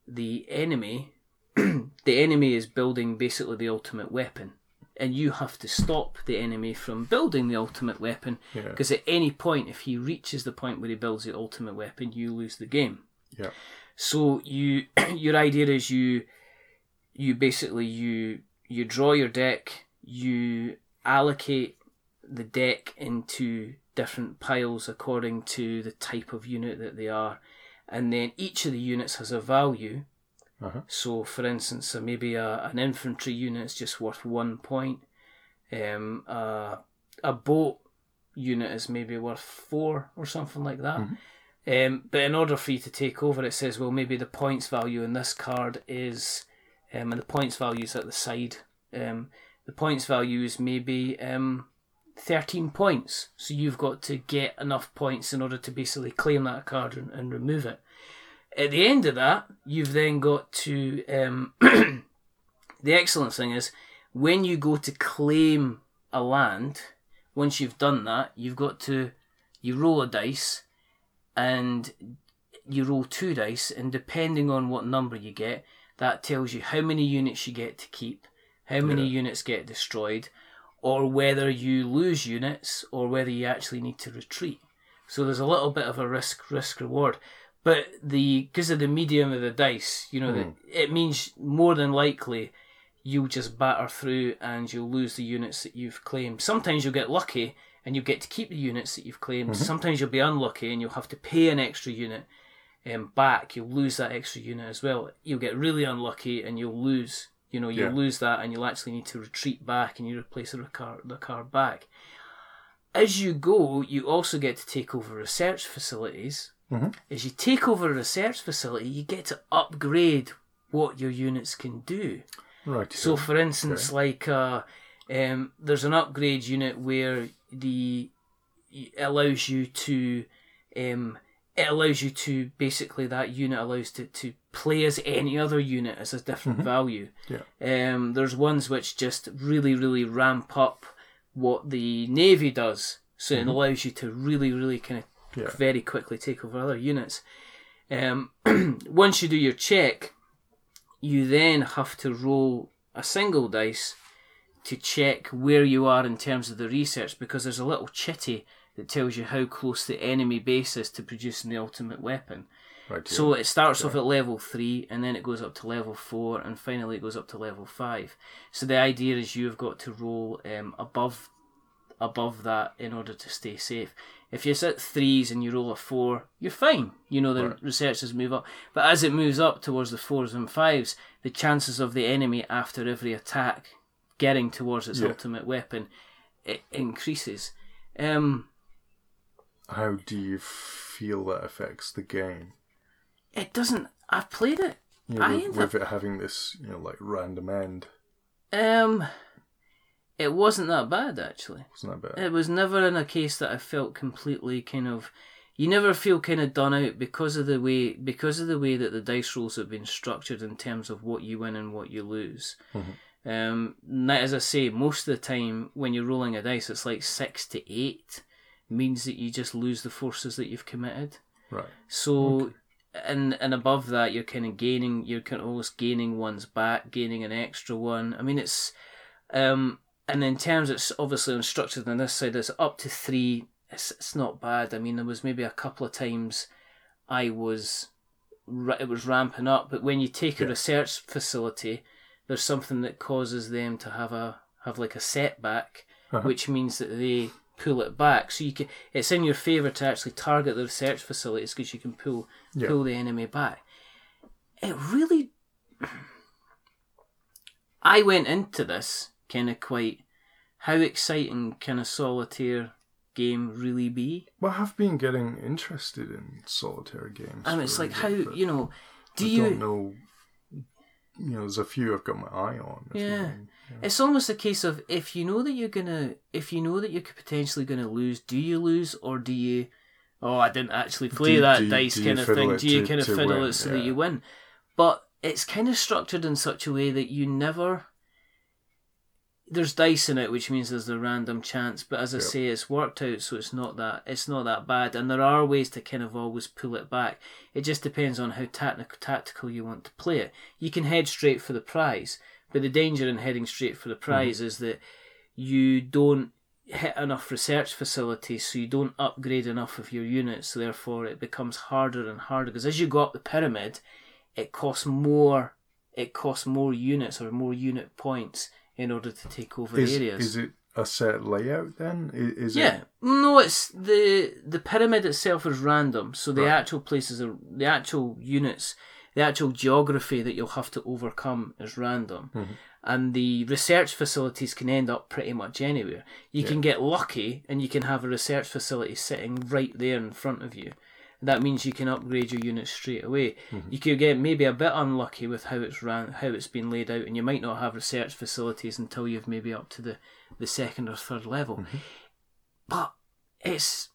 the enemy, the enemy is building basically the ultimate weapon, and you have to stop the enemy from building the ultimate weapon Yeah. because at any point, if he reaches the point where he builds the ultimate weapon, you lose the game. Yeah. So you, your idea is you, you basically you you draw your deck, you allocate the deck into different piles according to the type of unit that they are, and then each of the units has a value. Uh-huh. So, for instance, uh, maybe a, an infantry unit is just worth one point. Um, a, a boat unit is maybe worth four or something like that. Um, but in order for you to take over, it says, well, maybe the points value in this card is, um, and the points value is at the side. Um, the points value is maybe um, 13 points. So you've got to get enough points in order to basically claim that card and, and remove it. At the end of that, you've then got to. Um, the excellent thing is when you go to claim a land, once you've done that, you've got to. You roll a dice and you roll two dice, and depending on what number you get, that tells you how many units you get to keep, how many units get destroyed, or whether you lose units or whether you actually need to retreat. So there's a little bit of a risk risk reward. But the because of the medium of the dice, you know, that it means more than likely you'll just batter through and you'll lose the units that you've claimed. Sometimes you'll get lucky and you'll get to keep the units that you've claimed. Sometimes you'll be unlucky and you'll have to pay an extra unit um, back. You'll lose that extra unit as well. You'll get really unlucky and you'll lose. You know, you'll Yeah. lose that and you'll actually need to retreat back and you replace the card, the card back. As you go, you also get to take over research facilities. As you take over a research facility, you get to upgrade what your units can do. Right. So, for instance, like uh, Um, there's an upgrade unit where the allows you to um, it allows you to basically that unit allows to, to play as any other unit as a different value. Yeah. Um, there's ones which just really really ramp up what the navy does, so it allows you to really really kind of Yeah. very quickly take over other units. Um, once you do your check, you then have to roll a single dice to check where you are in terms of the research because there's a little chitty that tells you how close the enemy base is to producing the ultimate weapon. Right. yeah. So it starts off at level 3 and then it goes up to level 4 and finally it goes up to level 5. So the idea is you've got to roll um, above above that in order to stay safe. If you're at threes and you roll a four, you're fine. You know the Right. researchers move up. But as it moves up towards the fours and fives, the chances of the enemy after every attack getting towards its Yeah. ultimate weapon it increases. Um, How do you feel that affects the game? it doesn't. I've played it. You know, with, with it having this, you know, like random end. Um, it wasn't that bad actually. Wasn't that bad? It was never in a case that I felt completely kind of. You never feel kind of done out because of the way because of the way that the dice rolls have been structured in terms of what you win and what you lose. Um, now, as I say, most of the time when you're rolling a dice, it's like six to eight means that you just lose the forces that you've committed. Right. So, and and above that, you're kind of gaining. You're kind of always gaining ones back, gaining an extra one. I mean, it's um, and in terms, it's obviously unstructured on this side. It's up to three. It's it's not bad. I mean, there was maybe a couple of times I was it was ramping up, but when you take a research facility, there's something that causes them to have a have like a setback, Uh-huh. which means that they pull it back. So you can it's in your favour to actually target the research facilities because you can pull Yeah. pull the enemy back. It really I went into this kind of quite how exciting can a solitaire game really be? Well, I've been getting interested in solitaire games. And it's like how bit, you know. Do I you? don't know. You know, there's a few I've got my eye on. you Yeah. know what It's almost a case of if you know that you're gonna, if you know that you're potentially gonna lose, do you lose or do you? Oh, I didn't actually play Do- that do dice do kind of thing. Do you to- kind of fiddle win? it so that you win? But it's kind of structured in such a way that you never. There's dice in it, which means there's the random chance. But as I Yep. say, it's worked out, so it's not that it's not that bad. And there are ways to kind of always pull it back. It just depends on how tactic- tactical you want to play it. You can head straight for the prize, but the danger in heading straight for the mm-hmm. prize is that you don't hit enough research facilities, so you don't upgrade enough of your units. So therefore, it becomes harder and harder because as you go up the pyramid, it costs more. It costs more units or more unit points in order to take over Is, areas. is it a set layout then? I- Is Yeah, it? no, it's the the pyramid itself is random. So the Right. actual places are the actual units, the actual geography that you'll have to overcome is random, Mm-hmm. and the research facilities can end up pretty much anywhere. You can get lucky, and you can have a research facility sitting right there in front of you. That means you can upgrade your unit straight away. Mm-hmm. You could get maybe a bit unlucky with how it's ran, how it's been laid out, and you might not have research facilities until you've maybe up to the, the second or third level Mm-hmm. but it's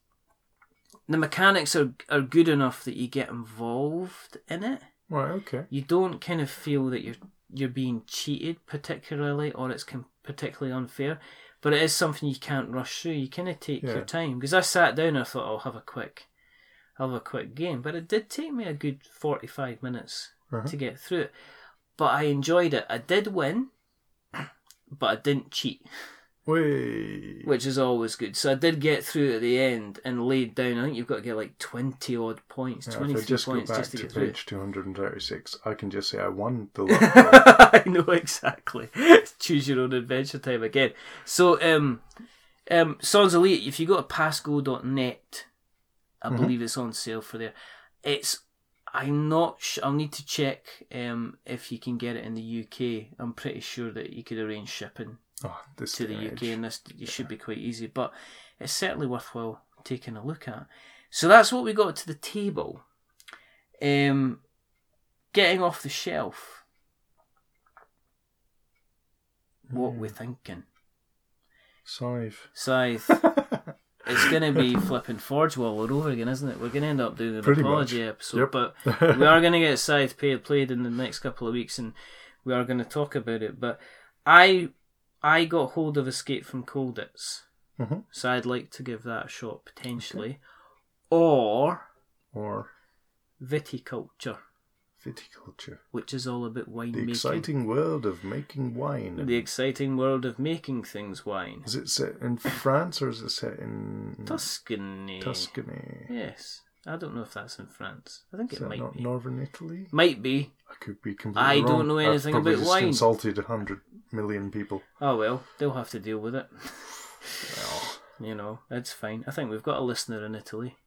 the mechanics are are good enough that you get involved in it. Right. Okay. You don't kind of feel that you're you're being cheated particularly, or it's com- particularly unfair. But it is something you can't rush through. You kind of take Yeah. your time because I sat down and I thought I'll have a quick, Have a quick game. But it did take me a good forty five minutes Uh-huh. to get through it. But I enjoyed it. I did win, but I didn't cheat which is always good. So I did get through at the end and laid down. I think you've got to get like twenty odd points, Now, twenty three just go points back just to to get through. page 236, I can just say I won the lottery. I know exactly. Choose your own adventure time again. So, um, um, Sons Elite. If you go to Pasco.net, I believe it's on sale for there. It's. I'm not. Sh- I'll need to check um, if you can get it in the UK. I'm pretty sure that you could arrange shipping oh, to the and UK, and this it should be quite easy. But it's certainly worthwhile taking a look at. So that's what we got to the table. Um, getting off the shelf. What Hmm. we thinking? Scythe. Scythe. it's going to be flipping Forge War all over again, isn't it? We're going to end up doing an Pretty apology much. episode, Yep. but we are going to get Scythe played, played in the next couple of weeks, and we are going to talk about it. But I, I got hold of Escape from Colditz, Mhm. so I'd like to give that a shot potentially, or Or Viticulture, viticulture. which is all about wine The winemaking. exciting world of making wine. The exciting world of making things wine. Is it set in France or is it set in Tuscany. Tuscany? Yes. I don't know if that's in France. I think Is it that might not be. northern Italy? Might be. I could be completely I wrong. don't know I've anything probably about just wine. Insulted a hundred million people. Oh well, they'll have to deal with it. you know, it's fine. I think we've got a listener in Italy.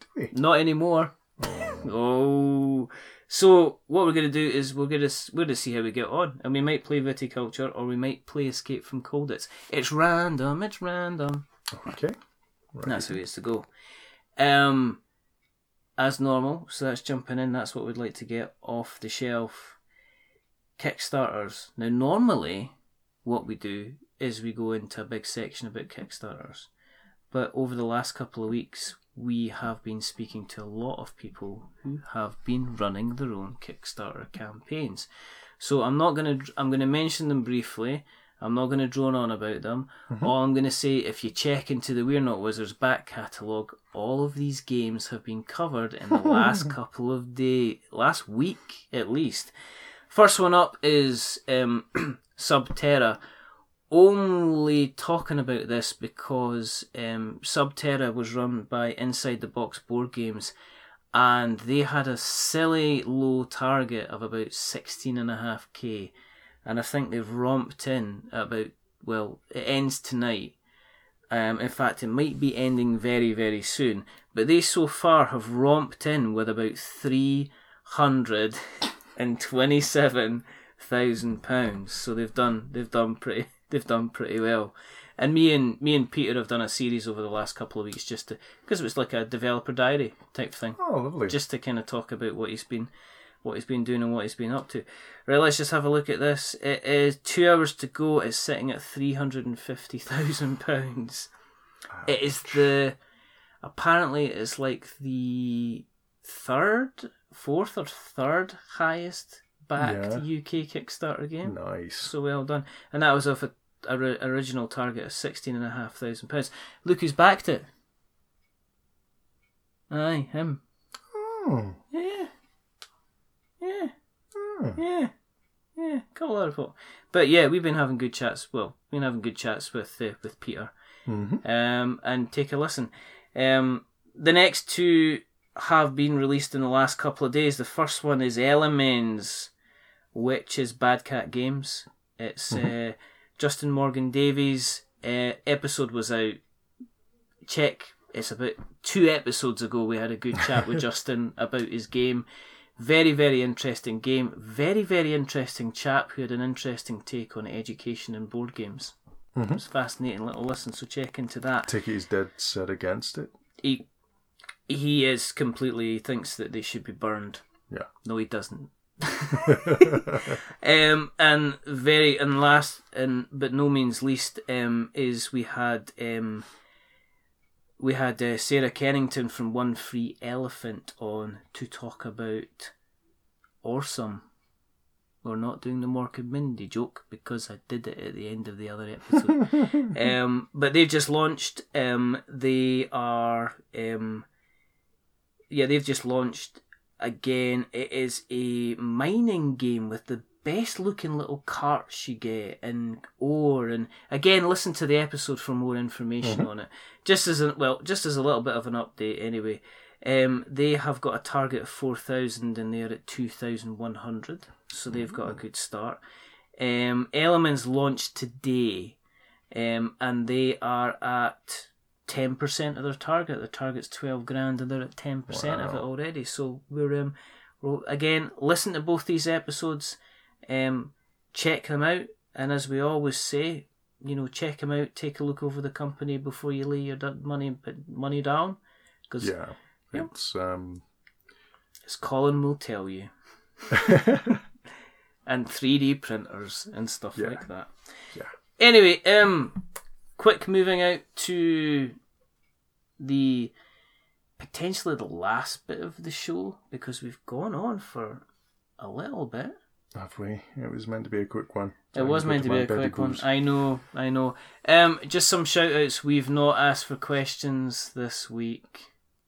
Do we? Not anymore. Oh. oh. So what we're going to do is we're going to we're going to see how we get on, and we might play Viticulture or we might play Escape from Colditz. It's random. It's random. Okay. Right. That's how it is to go. Um, as normal, so that's jumping in. That's what we'd like to get off the shelf. Kickstarters. Now, normally, what we do is we go into a big section about Kickstarters, but over the last couple of weeks, we have been speaking to a lot of people who have been running their own Kickstarter campaigns. So I'm not gonna I'm gonna mention them briefly. I'm not going to drone on about them. All I'm going to say, if you check into the We're Not Wizards back catalogue, all of these games have been covered in the last couple of days, last week at least. First one up is um, Subterra. Only talking about this because um, Subterra was run by Inside the Box Board Games and they had a silly low target of about 16.5k and I think they've romped in about well, it ends tonight. Um, in fact, it might be ending very, very soon. But they so far have romped in with about three hundred and twenty-seven thousand pounds. So they've done, they've done pretty, they've done pretty well. And me and me and Peter have done a series over the last couple of weeks just to because it was like a developer diary type thing Oh, lovely. just to kind of talk about what he's been what he's been doing and what he's been up to. Right, let's just have a look at this. It is two hours to go. It's sitting at three hundred and fifty thousand pounds. It is the apparently it's like the third, fourth or third highest backed UK Kickstarter game. nice. So well done, and that was off a, a ri- original target of sixteen and a half thousand pounds. Look who's backed it. Aye, him. Oh, Yeah. Yeah. oh. Yeah. Yeah. Couple of people. But yeah, we've been having good chats. Well, we've been having good chats with uh, with Peter. Mhm. Um, and take a listen. Um, the next two have been released in the last couple of days. The first one is Elements, which is Bad Cat Games. It's uh, Justin Morgan Davies. Uh, episode was out. Check. It's about two episodes ago. We had a good chat with Justin about his game. Very, very interesting game. Very, very interesting chap who had an interesting take on education and board games. It was a fascinating little listen, so check into that. Take it he's dead set against it. He he is completely he thinks that they should be burned. Yeah. No, he doesn't. um, and very and last and but no means least um, is we had um, we had uh, Sarah Kennington from One Free Elephant on to talk about Awesome. We're not doing the Mork and Mindy joke because I did it at the end of the other episode. um, but they've just launched. Um, they are. Um, yeah, they've just launched again. It is a mining game with the best looking little carts you get and ore. And again listen to the episode for more information on it. Just as a well just as a little bit of an update anyway. Um, they have got a target of 4000 and they're at 2100 so they've got a good start. Um, elements launched today. Um, and they are at 10% of their target their target's 12 grand and they're at 10% of it already so we're um, well, again, listen to both these episodes, um, check them out, and as we always say, you know, check them out, take a look over the company before you lay your money put money down, because Yeah. Yep. It's um as Colin will tell you, and 3D printers and stuff Yeah. like that. Yeah. Anyway, um, quick moving out to the potentially the last bit of the show because we've gone on for a little bit. Have we? It was meant to be a quick one. It was meant to be a quick one. I know, I know. Um, just some shout outs. We've not asked for questions this week.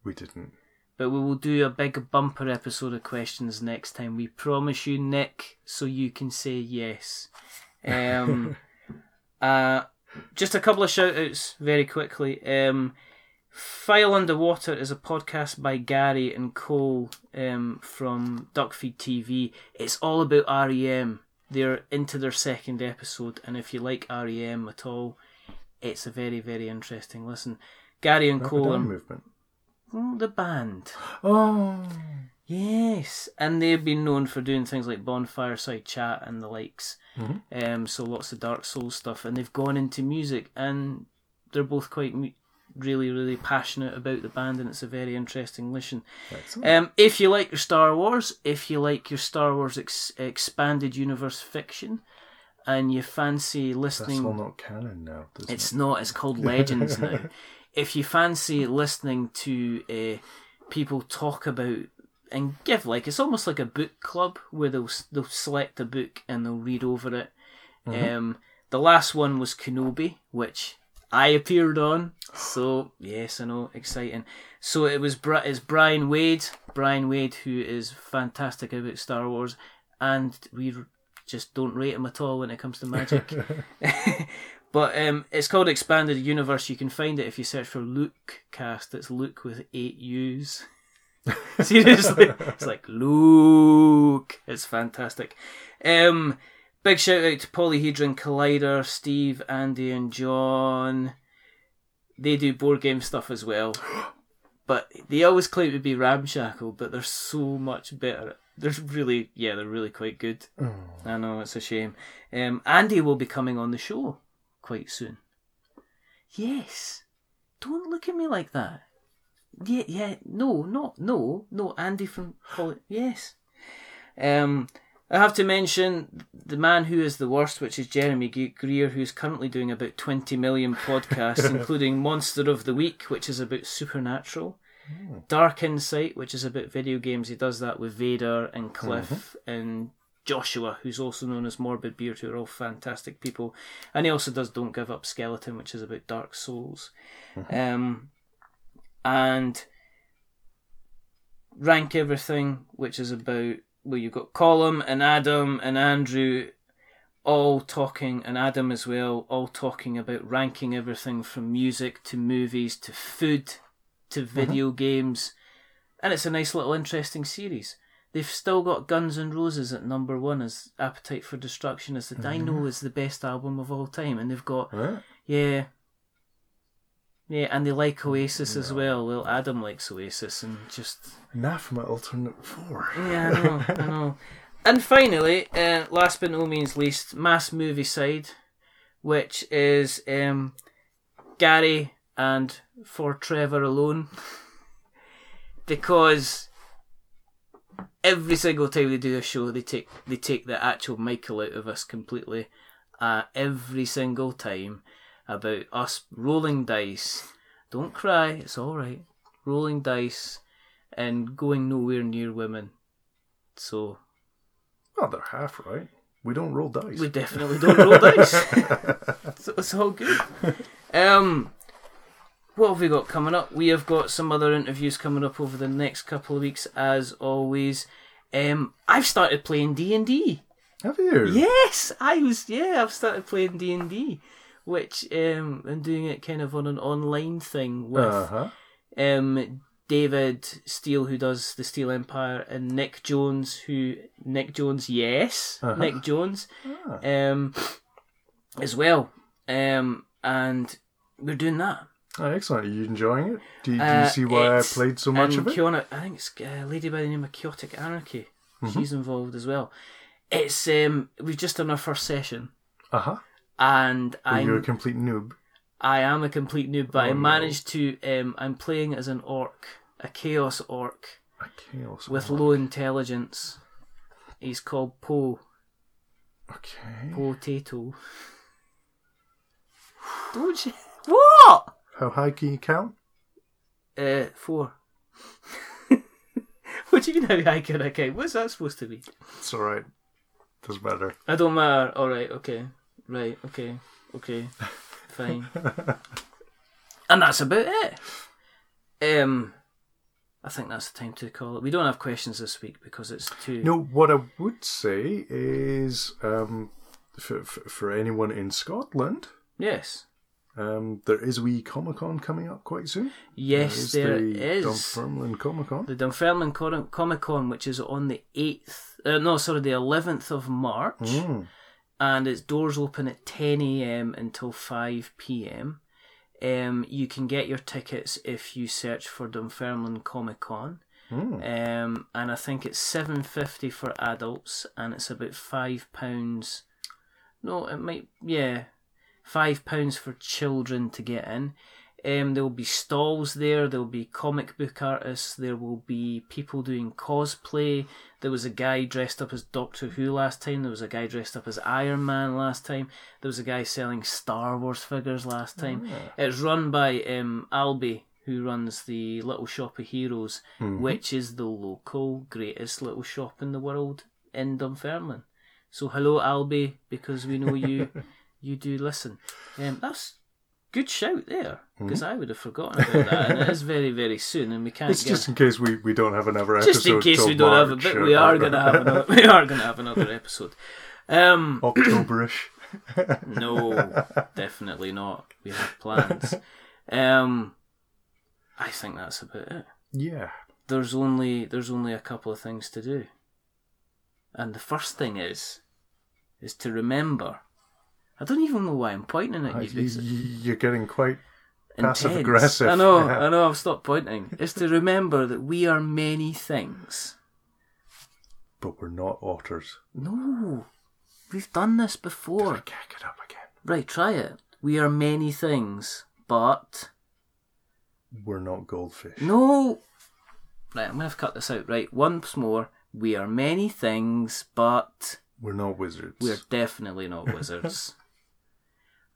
We didn't. But we will do a big bumper episode of questions next time. We promise you, Nick, so you can say yes. Um, uh, just a couple of shout outs very quickly. Um, File Underwater is a podcast by Gary and Cole um, from Duckfeed TV. It's all about REM. They're into their second episode, and if you like REM at all, it's a very, very interesting listen. Gary and Cole. Are, movement. Oh, the band. Oh. Yes, and they've been known for doing things like Bonfireside Chat and the likes. Mm-hmm. Um, so lots of Dark Souls stuff, and they've gone into music, and they're both quite mu- really, really passionate about the band, and it's a very interesting listen. Um, if you like your Star Wars, if you like your Star Wars ex- expanded universe fiction, and you fancy listening, That's all not canon now. it's it? not. It's called Legends now. If you fancy listening to uh, people talk about and give like it's almost like a book club where they'll they'll select a book and they'll read over it. Mm-hmm. Um, the last one was Kenobi, which I appeared on. So yes, I know, exciting. So it was it's Brian Wade, Brian Wade, who is fantastic about Star Wars, and we just don't rate him at all when it comes to magic. but um, it's called Expanded Universe. You can find it if you search for Luke Cast. It's Luke with eight U's. Seriously, it's like Luke. It's fantastic. Um, big shout out to Polyhedron Collider, Steve, Andy, and John. They do board game stuff as well, but they always claim to be ramshackle, but they're so much better. They're really, yeah, they're really quite good. Oh. I know it's a shame. Um, Andy will be coming on the show quite soon. Yes, don't look at me like that. Yeah, yeah, no, no, no, no. Andy from yes. Um, I have to mention the man who is the worst, which is Jeremy Greer, who's currently doing about twenty million podcasts, including Monster of the Week, which is about supernatural. Dark Insight, which is about video games. He does that with Vader and Cliff and Joshua, who's also known as Morbid Beard, who are all fantastic people. And he also does Don't Give Up Skeleton, which is about Dark Souls. Um, and Rank Everything, which is about, well, you've got Colum and Adam and Andrew all talking, and Adam as well, all talking about ranking everything from music to movies to food to mm-hmm. video games. And it's a nice little interesting series. They've still got Guns N' Roses at number one as Appetite for Destruction as the mm-hmm. I know is the best album of all time, and they've got Right? yeah, yeah, and they like Oasis as well. Well, Adam likes Oasis, and just Anathema alternate four. yeah, I know, I know. And finally, uh, last but no means least, Mass Movie Side, which is um, Gary and for Trevor alone, because every single time they do a show, they take they take the actual Michael out of us completely. Uh, every single time about us rolling dice. Don't cry, it's all right. Rolling dice and going nowhere near women. So Well, they're half right. We don't roll dice. we definitely don't roll dice. so it's all good. Um, what have we got coming up? We have got some other interviews coming up over the next couple of weeks, as always. Um, I've started playing D and D. Have you? Yes, I was. Yeah, I've started playing D and D, which um, I'm doing it kind of on an online thing with Uh huh. um, David Steele, who does the Steel Empire, and Nick Jones, who Nick Jones, yes, Uh-huh. Nick Jones, Ah. um, as well. Um, and we're doing that. Oh, excellent. Are you enjoying it? Do, you- do Uh, see why I played so much of it? Kiona, I think it's a lady by the name of Chaotic Anarchy. Mm-hmm. She's involved as well. It's um, we've just done our first session, Uh huh. And Are you a I'm complete noob? I am a complete noob, but I Oh, no. managed to. Um, I'm playing as an orc, a chaos orc A chaos. with orc. low intelligence. He's called Po Okay. Potato. Don't you? What? How high can you count? Uh, four. what do you mean how high can I count? What's that supposed to be? It's alright. Doesn't matter. I don't matter. All right. Okay. Right. Okay. Okay. Fine. and that's about it. Um, I think that's the time to call it. We don't have questions this week because it's too. No, what I would say is um, for, for, for anyone in Scotland, Yes. um, there is a wee Comic Con coming up quite soon. Yes, there is. The Dunfermline Comic Con. the Dunfermline Comic Con, which is on the eighth. Uh, no, sorry, the eleventh of March. Mm. And its doors open at 10 a.m. until 5 p.m. Um, you can get your tickets if you search for Dunfermline Comic Con. Mm. Um, and I think it's seven fifty for adults, and it's about five pounds. No, it might yeah, five pounds for children to get in. Um, there will be stalls there. There will be comic book artists. There will be people doing cosplay. There was a guy dressed up as Doctor Who last time. There was a guy dressed up as Iron Man last time. There was a guy selling Star Wars figures last time. It's run by um, Albie, who runs the Little Shop of Heroes, which is the local greatest little shop in the world in Dunfermline. So hello, Albie, because we know you you do listen. Um, that's good shout there because I would have forgotten about that, and it is very very soon, and we can't It's get just in case we, we don't have another episode. just in case we don't have a March bit. We are gonna have another. We are gonna have another episode. Um, Octoberish. no, definitely not. We have plans. Um, I think that's about it. Yeah. There's only there's only a couple of things to do, and the first thing is is to remember. I don't even know why I'm pointing at uh, you. You, because you're getting quite intense. passive aggressive. I know, Yeah. I know. I've stopped pointing. It's to remember that we are many things. but we're not otters. No, we've done this before. Cack it up again. Right, try it. We are many things, but We're not goldfish. no. Right, I'm gonna have to cut this out. Right, once more. We are many things, but We're not wizards. we're definitely not wizards.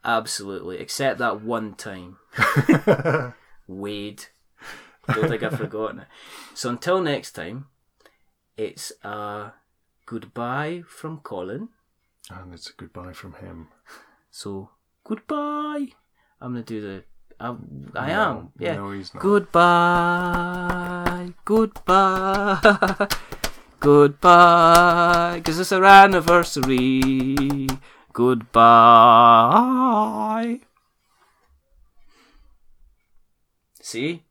Absolutely, except that one time. Wade. Don't think I've forgotten it. So until next time, it's a goodbye from Colin. and it's a goodbye from him. So goodbye. I'm gonna do the. I, I No, am. Yeah. no, he's not. Goodbye. Goodbye. Goodbye. Because it's our anniversary. Goodbye. See?